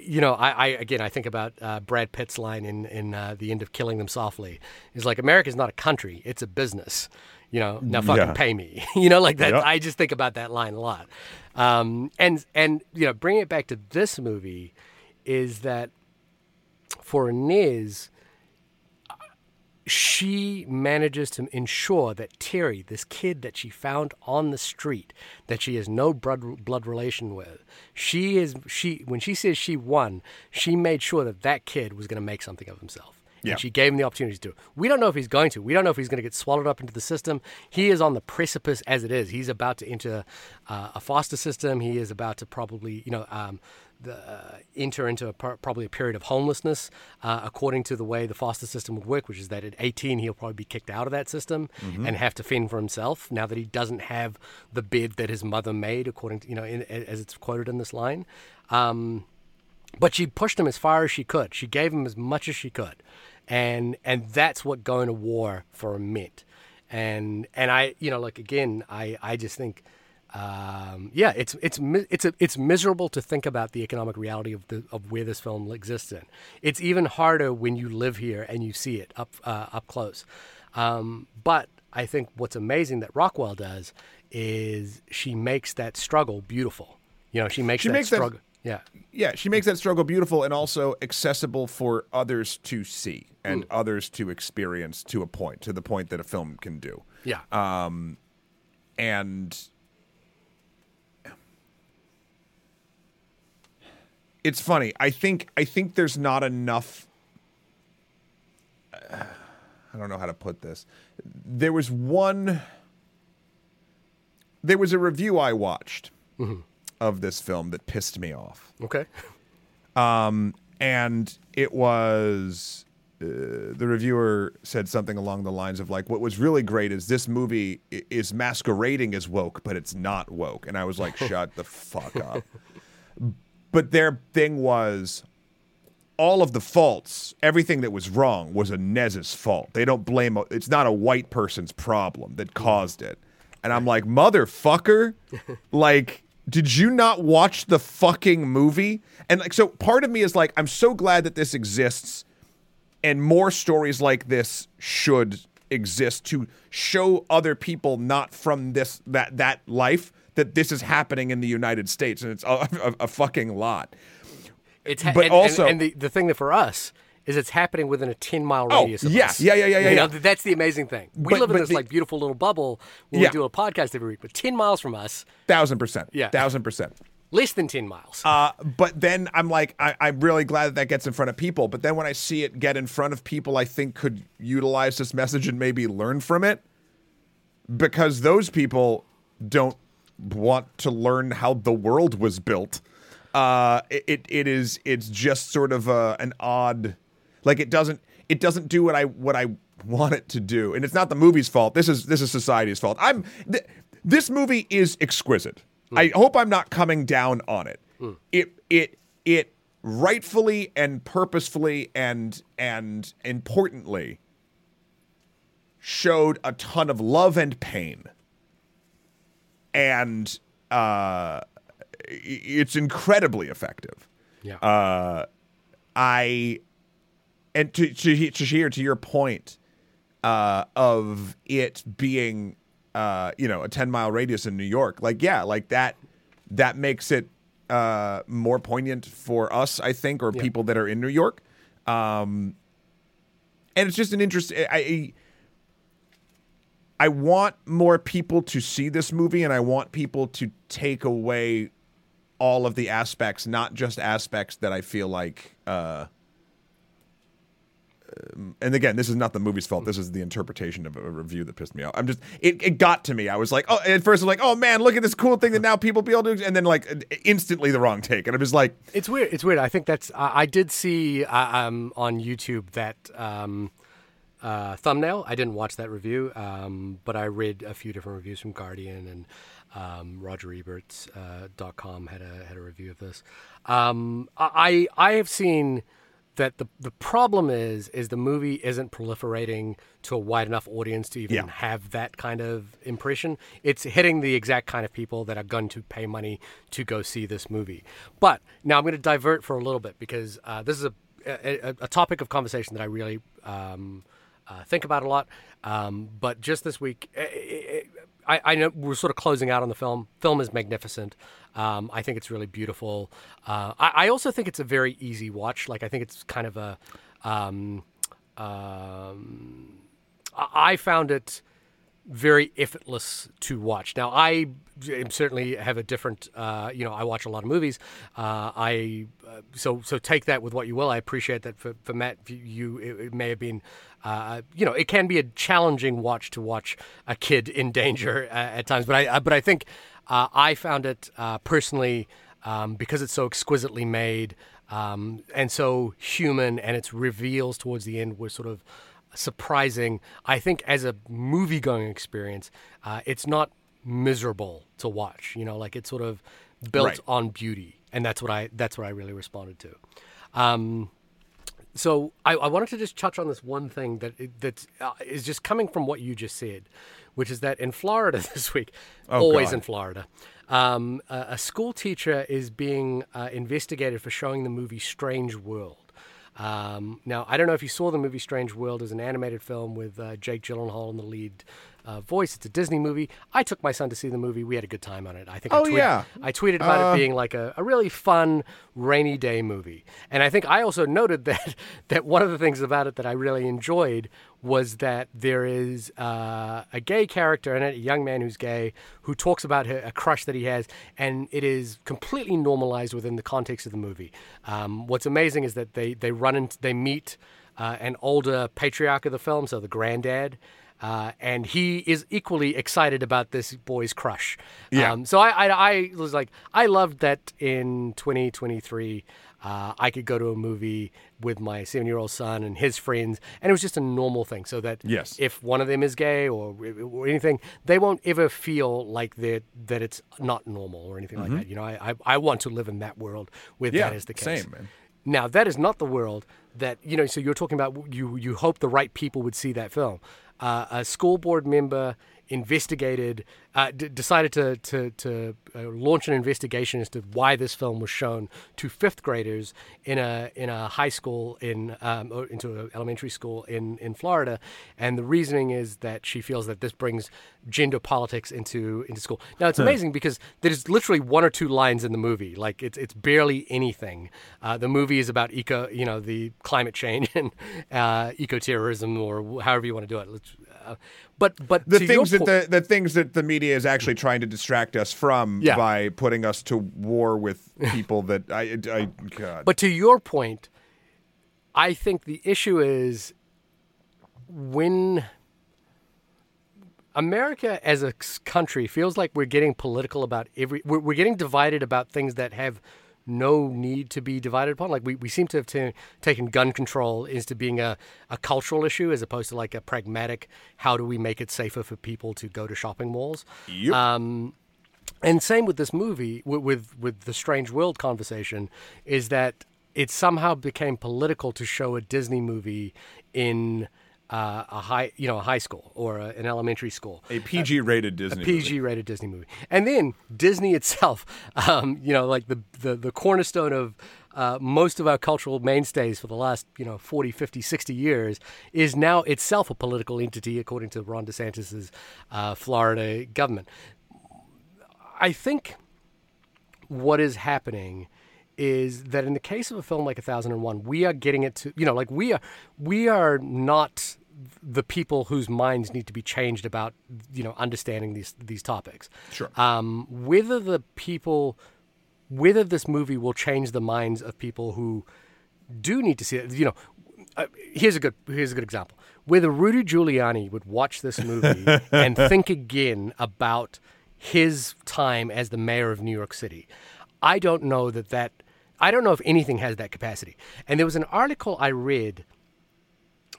you know, I, I, again, I think about uh, Brad Pitt's line in in uh, the end of Killing Them Softly. He's like, America's not a country; it's a business. You know, now fucking yeah. pay me. you know, like that. Yep. I just think about that line a lot. Um, and and you know, bringing it back to this movie is that for Inez, she manages to ensure that Terry, this kid that she found on the street, that she has no blood blood relation with, she is she when she says she won, she made sure that that kid was going to make something of himself. Yeah. And she gave him the opportunity to. do it. We don't know if he's going to. We don't know if he's going to get swallowed up into the system. He is on the precipice as it is. He's about to enter uh, a foster system. He is about to probably, you know, um, the, uh, enter into a, probably a period of homelessness, uh, according to the way the foster system would work, which is that at 18 he'll probably be kicked out of that system mm-hmm. and have to fend for himself. Now that he doesn't have the bed that his mother made, according to you know, in, as it's quoted in this line. Um, but she pushed him as far as she could. She gave him as much as she could, and and that's what going to war for him meant. And and I, you know, like again, I I just think um, yeah, it's it's it's a, it's miserable to think about the economic reality of the of where this film exists in. It's even harder when you live here and you see it up uh, up close. Um, but I think what's amazing that Rockwell does is she makes that struggle beautiful. You know, she makes she that makes struggle. That, yeah, yeah, she makes that struggle beautiful and also accessible for others to see and mm. others to experience to a point, to the point that a film can do. Yeah. Um, and it's funny. I think I think there's not enough. Uh, I don't know how to put this. There was one. There was a review I watched mm-hmm. of this film that pissed me off. Okay. Um, and it was uh, the reviewer said something along the lines of like, "What was really great is this movie is masquerading as woke, but it's not woke." And I was like, "Shut the fuck up." But their thing was all of the faults, everything that was wrong was Inez's fault. They don't blame it's not a white person's problem that caused it. And I'm like, motherfucker, like did you not watch the fucking movie? And like so part of me is like I'm so glad that this exists and more stories like this should exist to show other people not from this that that life that this is happening in the United States, and it's a, a, a fucking lot. It's ha- but and, also, and, and, the, the thing that for us is it's happening within a 10 mile oh, radius oh, yeah, us. Yeah, yeah, yeah, yeah, you know, That's the amazing thing. We but, live in this the, like beautiful little bubble yeah. we do a podcast every week, but 10 miles from us. Thousand percent. Yeah. Thousand percent. Less than 10 miles. Uh, but then I'm like, I, I'm really glad that that gets in front of people. But then when I see it get in front of people I think could utilize this message and maybe learn from it, because those people don't want to learn how the world was built. Uh, it it is it's just sort of a, an odd, like it doesn't it doesn't do what I what I want it to do, and it's not the movie's fault. This is this is society's fault. I'm th- this movie is exquisite. I hope I'm not coming down on it. It it it rightfully and purposefully and and importantly showed a ton of love and pain. And uh it's incredibly effective. Yeah. Uh, I and to to to hear to your point uh, of it being uh, you know a ten mile radius in New York, like yeah, like that that makes it uh, more poignant for us, I think, or people that are in New York. Um, and it's just an interest. I I want more people to see this movie, and I want people to take away all of the aspects, not just aspects that I feel like. Uh, um, and again, this is not the movie's fault. This is the interpretation of a review that pissed me off. I'm just, it, it got to me. I was like, oh, at first, I'm like, oh man, look at this cool thing that now people be able to, and then like instantly the wrong take, and I'm just like, It's weird. It's weird. I think that's. I I did see uh, um, on YouTube that um, uh, thumbnail. I didn't watch that review, um, but I read a few different reviews from Guardian and um, Roger Ebert's uh, dot com had a had a review of this. Um, I I have seen that the the problem is is the movie isn't proliferating to a wide enough audience to even Yeah. have that kind of impression. It's hitting the exact kind of people that are going to pay money to go see this movie. But now I'm going to divert for a little bit because uh, this is a, a a topic of conversation that I really um, uh, think about a lot. Um, but just this week, eh, eh, eh, I, I know we're sort of closing out on the film. Film is magnificent. Um, I think it's really beautiful. Uh, I, I also think it's a very easy watch. Like I think it's kind of a. Um, um, I found it very effortless to watch. Now, I certainly have a different, uh, you know, I watch a lot of movies. Uh, I uh, so so take that with what you will. I appreciate that for, for Matt, you it, it may have been, uh, you know, it can be a challenging watch to watch a kid in danger uh, at times. But I, I but I think uh, I found it uh, personally um, because it's so exquisitely made um, and so human, and its reveals towards the end were sort of surprising. I think as a movie going experience, uh, it's not miserable to watch. You know, like it's sort of built Right. on beauty, and that's what I that's what I really responded to. Um, so I, I wanted to just touch on this one thing that that uh, is just coming from what you just said, which is that in Florida this week, always God. in Florida, um, a, a school teacher is being uh, investigated for showing the movie Strange World. Um, now, I don't know if you saw the movie Strange World as an animated film with uh, Jake Gyllenhaal in the lead uh, voice. It's a Disney movie. I took my son to see the movie. We had a good time on it. I think. I Oh, tweeted, yeah. I tweeted about it being like a, a really fun rainy day movie, and I think I also noted that that one of the things about it that I really enjoyed was that there is uh, a gay character in it, a young man who's gay, who talks about her, a crush that he has, and it is completely normalized within the context of the movie. Um, what's amazing is that they they run into they meet uh, an older patriarch of the film, so the granddad. Uh, and he is equally excited about this boy's crush. Yeah. Um, so I, I, I was like, I loved that in 2023, uh, I could go to a movie with my seven year old son and his friends, and it was just a normal thing. So that Yes. if one of them is gay or, or anything, they won't ever feel like that that it's not normal or anything like that. You know, I, I, I want to live in that world where Mm-hmm. Yeah, that is the case. same, man. Now that is not the world that you know. So you're talking about you. You hope the right people would see that film. Uh, a school board member investigated, uh, d- decided to to, to uh, launch an investigation as to why this film was shown to fifth graders in a in a high school in um, or into an elementary school in in Florida, and the reasoning is that she feels that this brings gender politics into into school. Now it's amazing because there's literally one or two lines in the movie, like it's it's barely anything. Uh, the movie is about eco, you know, the climate change and uh, eco terrorism or however you want to do it. Let's, uh, but but the things that po- the, the things that the media is actually trying to distract us from Yeah. by putting us to war with people that I, I God. But to your point, I think the issue is when America as a country feels like we're getting political about every, we're, we're getting divided about things that have no need to be divided upon. Like we, we seem to have ta taken gun control into being a, a cultural issue as opposed to like a pragmatic, how do we make it safer for people to go to shopping malls? Yep. Um, and same with this movie, with, with with the Strange World conversation, is that it somehow became political to show a Disney movie in uh, a high, you know, a high school or a, an elementary school. a PG-rated Disney. movie. A PG rated Disney movie. And then Disney itself, um, you know, like the, the, the cornerstone of uh, most of our cultural mainstays for the last, you know, 40, 50, 60 years is now itself a political entity, according to Ron DeSantis' uh, Florida government. I think what is happening is that in the case of a film like 1001 we are getting it to you know like we are we are not the people whose minds need to be changed about you know understanding these these topics Sure. um, whether the people whether this movie will change the minds of people who do need to see it you know uh, here's a good here's a good example whether Rudy Giuliani would watch this movie and think again about his time as the mayor of New York City I don't know that that I don't know if anything has that capacity. And there was an article I read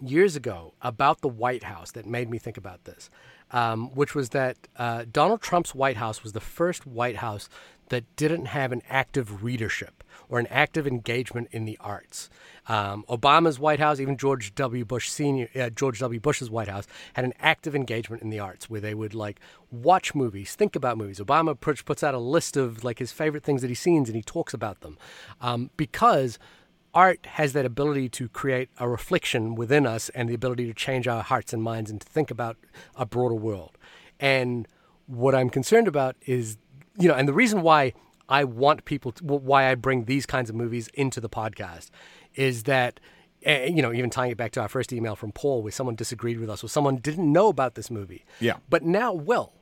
years ago about the White House that made me think about this, um, which was that uh, Donald Trump's White House was the first White House that didn't have an active readership or an active engagement in the arts. Um, Obama's White House, even George W. Bush Senior, uh, George W. Bush's White House, had an active engagement in the arts where they would like watch movies, think about movies. Obama puts out a list of like his favorite things that he sees and he talks about them um, because art has that ability to create a reflection within us and the ability to change our hearts and minds and to think about a broader world. And what I'm concerned about is, you know, and the reason why I want people, to, why I bring these kinds of movies into the podcast is that, eh, you know, even tying it back to our first email from Paul, where someone disagreed with us, or someone didn't know about this movie, Yeah. but now will,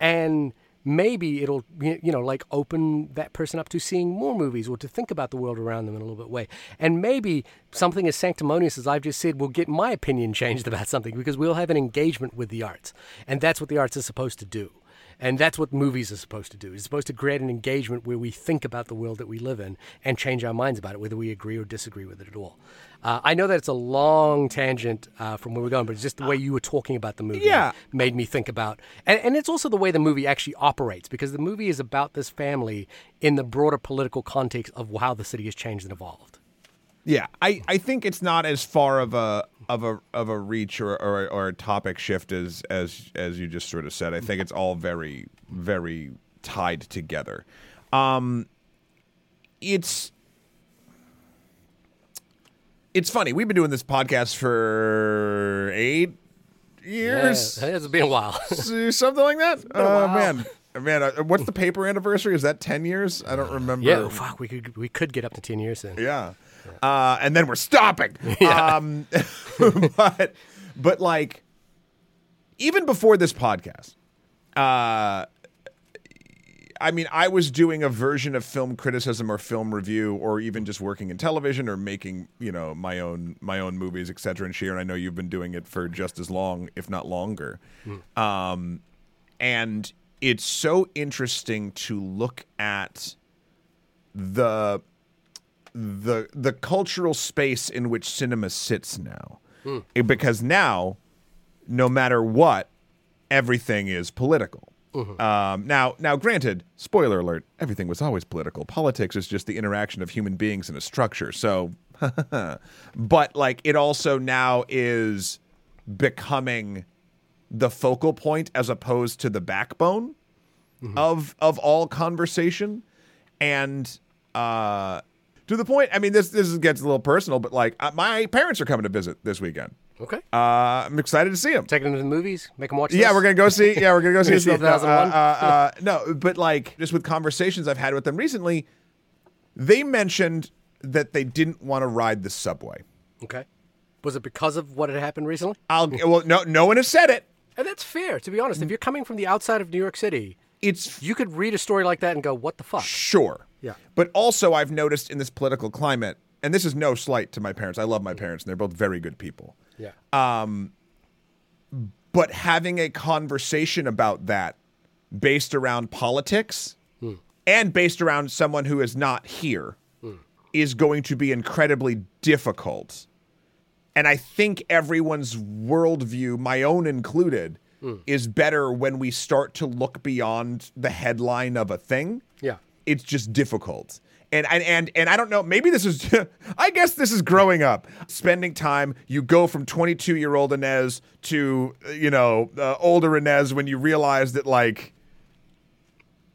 and maybe it'll you know like open that person up to seeing more movies or to think about the world around them in a little bit way. And maybe something as sanctimonious as i've just said will get my opinion changed about something because we'll have an engagement with the arts. And that's what the arts is supposed to do and that's what movies are supposed to do. It's supposed to create an engagement where we think about the world that we live in and change our minds about it, whether we agree or disagree with it at all. Uh, I know that it's a long tangent uh, from where we're going, but it's just the way you were talking about the movie Yeah. made me think about. And, and it's also the way the movie actually operates, because the movie is about this family in the broader political context of how the city has changed and evolved. Yeah, I, I think it's not as far of a of a of a reach or, or or a topic shift as as as you just sort of said. I think it's all very very tied together. Um, it's it's funny. We've been doing this podcast for eight years, Yeah, it's been a while. something like that. Oh while. man, man, uh, what's the paper anniversary? Is that ten years? I don't remember. yeah, fuck, we could we could get up to ten years then. Yeah. Uh, and then we're stopping. Um, but, but like, even before this podcast, uh, I mean, I was doing a version of film criticism or film review, or even just working in television or making, you know, my own my own movies, et cetera. And Shahir, and I know you've been doing it for just as long, if not longer. Um, and it's so interesting to look at the the the cultural space in which cinema sits now, Eh, because now, no matter what, everything is political. Um, now, now, granted, spoiler alert: everything was always political. Politics is just the interaction of human beings in a structure. So, but like, it also now is becoming the focal point as opposed to the backbone of of all conversation and uh to the point i mean this this gets a little personal but like uh, my parents are coming to visit this weekend Okay, uh i'm excited to see them take them to the movies, make them watch. yeah this? we're gonna go see yeah we're gonna go see, see. No, uh, 2001? uh, uh, no but like just with conversations i've had with them recently they mentioned that they didn't want to ride the subway Okay, was it because of what had happened recently? i'll well no no one has said it And that's fair, to be honest. If you're coming from the outside of New York City, it's you could read a story like that and go, "What the fuck?" Sure. Yeah. But also, I've noticed in this political climate, and this is no slight to my parents. I love my parents, and they're both very good people. Yeah. Um, but having a conversation about that based around politics mm. and based around someone who is not here mm. is going to be incredibly difficult. And I think everyone's worldview, my own included, mm. is better when we start to look beyond the headline of a thing it's just difficult. And, and and and I don't know. Maybe this is. I guess this is growing up, spending time. You go from 22 year old Inez to uh, you know uh, older Inez when you realize that like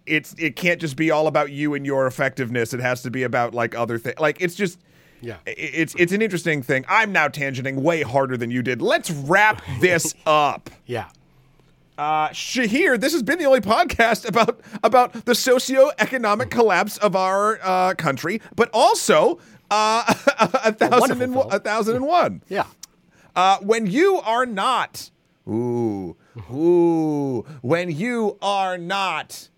it's it can't just be all about you and your effectiveness. It has to be about like other things. Like it's just. Yeah, it's it's an interesting thing. I'm now tangenting way harder than you did. Let's wrap this up. yeah. Uh, Shahir, this has been the only podcast about about the socioeconomic collapse of our uh, country, but also uh, a, a thousand and one. Yeah. Uh, when you are not, ooh, ooh, when you are not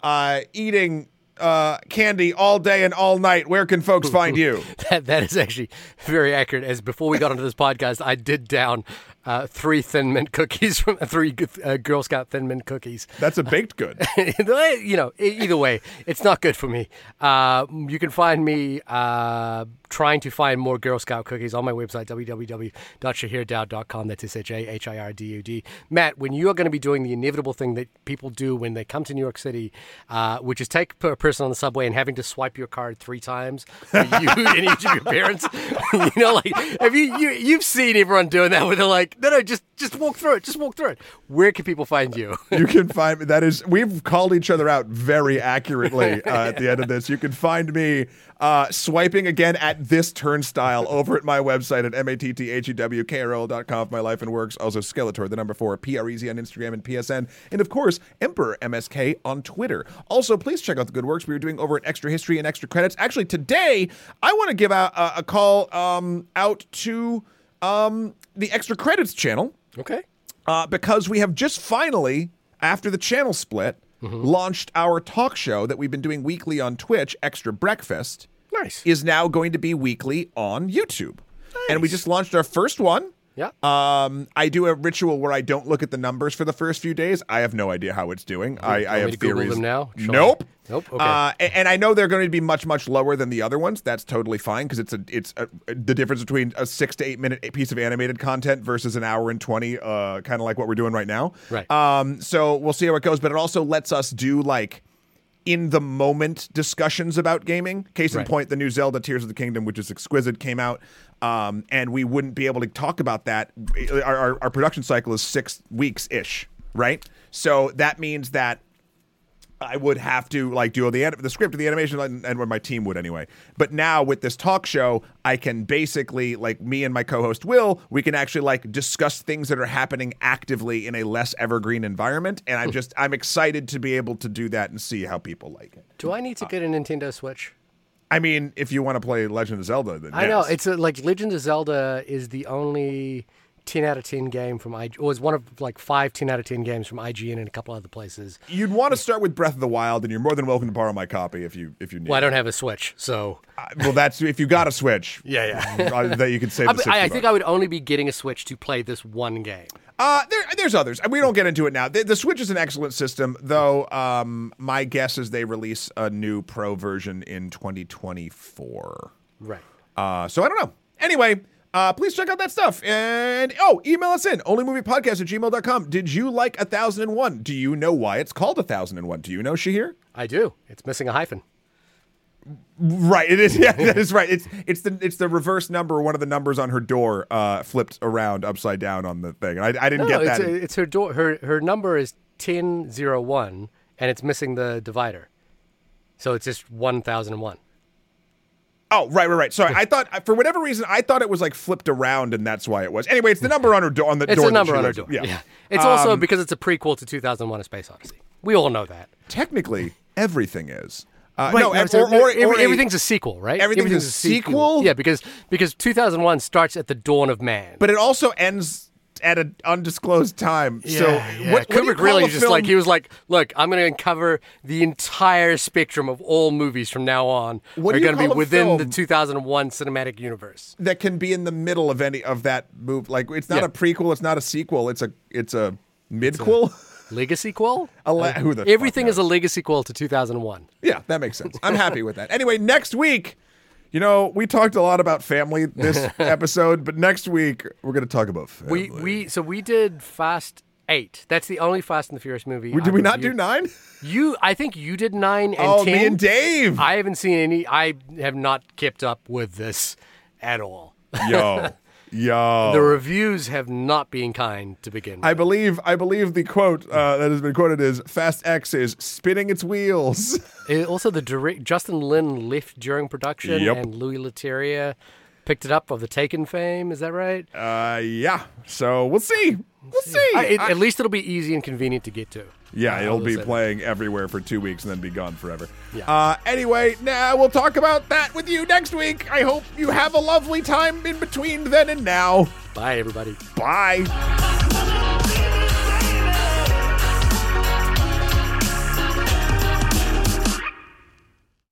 uh, eating uh, candy all day and all night. Where can folks find you? that, that is actually very accurate. As before we got onto this podcast, I did down uh, three Thin Mint cookies from three uh, Girl Scout Thin Mint cookies. That's a baked good. you know, either way, it's not good for me. Uh, you can find me uh, trying to find more Girl Scout cookies on my website, www.shahirdaud.com. That's S H A H I R D U D. Matt, when you are going to be doing the inevitable thing that people do when they come to New York City, uh, which is take a person on the subway and having to swipe your card three times, you and each of your parents, you know, like, have you, you, you've seen everyone doing that where they're like, like, no, no, just just walk through it. Just walk through it. Where can people find you? you can find me. That is, we've called each other out very accurately uh, at the end of this. You can find me uh, swiping again at this turnstile over at my website at matthewkrl.com for my life and works. Also, Skeletor, the number four, PREZ on Instagram and PSN. And of course, Emperor MSK on Twitter. Also, please check out the good works we were doing over at Extra History and Extra Credits. Actually, today, I want to give out a, a call um, out to um, the extra credits channel. Okay. Uh, because we have just finally, after the channel split, mm-hmm. launched our talk show that we've been doing weekly on Twitch, Extra Breakfast. Nice. Is now going to be weekly on YouTube. Nice. And we just launched our first one yeah. Um, I do a ritual where I don't look at the numbers for the first few days. I have no idea how it's doing. I, I have theories. Google them now. Nope. Nope. Uh, okay. Uh, and, and, I know they're going to be much much lower than the other ones. That's totally fine because it's a it's a, the difference between a six to eight minute piece of animated content versus an hour and twenty. Uh, kind of like what we're doing right now. Right. Um. So we'll see how it goes. But it also lets us do like in the moment discussions about gaming. Case in point, the new Zelda Tears of the Kingdom, which is exquisite, came out, um, and we wouldn't be able to talk about that. Our, our, our production cycle is six weeks ish, right? So that means that I would have to like do the the script of the animation and, and my team would anyway. But now with this talk show, I can basically like me and my co-host Will, we can actually like discuss things that are happening actively in a less evergreen environment. And I'm hmm. just I'm excited to be able to do that and see how people like it. Do I need to uh, get a Nintendo Switch? I mean, if you want to play Legend of Zelda, then I yes. know it's a, like Legend of Zelda is the only 10 out of 10 game from IG. Was one of like five 10 out of 10 games from IGN and a couple other places. You'd want to start with Breath of the Wild, and you're more than welcome to borrow my copy if you if you need. Well, I don't have a Switch, so. Uh, well, that's if you got a Switch. yeah, yeah. that you could save. I, I think I would only be getting a Switch to play this one game. Uh, there, there's others. We don't get into it now. The, the Switch is an excellent system, though. Um, my guess is they release a new Pro version in 2024. Right. Uh, so I don't know. Anyway, uh, please check out that stuff. And oh, email us in onlymoviepodcast at gmail.com. Did you like 1001? Do you know why it's called 1001? Do you know, Shahir? I do. It's missing a hyphen. Right, it is. Yeah, that is right. It's it's the it's the reverse number. One of the numbers on her door uh, flipped around upside down on the thing, and I, I didn't no, get that. It's, it's her door. Her her number is ten zero one, and it's missing the divider, so it's just one thousand and one. Oh, right, right, right. Sorry, I thought for whatever reason I thought it was like flipped around, and that's why it was. Anyway, it's the mm. number on her door. On the it's door. It's the number on her door. Yeah. yeah. It's um, also because it's a prequel to 2001: A Space Odyssey. We all know that. Technically, everything is. Uh, right, no, no or, or, or, everything's a sequel, right? Everything's, everything's a, sequel? sequel. Yeah, because because 2001 starts at the dawn of man, but it also ends at an undisclosed time. Yeah, so yeah. What, Kubrick really just film? like he was like, look, I'm going to uncover the entire spectrum of all movies from now on. What are going to be within the 2001 cinematic universe that can be in the middle of any of that move? Like it's not yeah. a prequel, it's not a sequel, it's a it's a midquel. It's a- legacy quell? Everything is a legacy quell to 2001. Yeah, that makes sense. I'm happy with that. Anyway, next week you know, we talked a lot about family this episode, but next week we're going to talk about family. We we so we did Fast Eight. That's the only Fast and the Furious movie. did I we not do nine? You, I think you did nine and Oh, 10. me and Dave. I haven't seen any. I have not kept up with this at all. Yo, yo. The reviews have not been kind to begin with. I believe I believe the quote uh, that has been quoted is "Fast X is spinning its wheels." Uh, also, the direct Justin Lin left during production, Yep. and Louis Leterrier picked it up of the Taken fame. Is that right? Uh, yeah. So we'll see. We'll see. I- it- I- at least it'll be easy and convenient to get to. yeah, Uh, it'll be that. playing everywhere for two weeks and then be gone forever. Yeah. Uh, anyway, now we'll talk about that with you next week. I hope you have a lovely time in between then and now. Bye, everybody. Bye.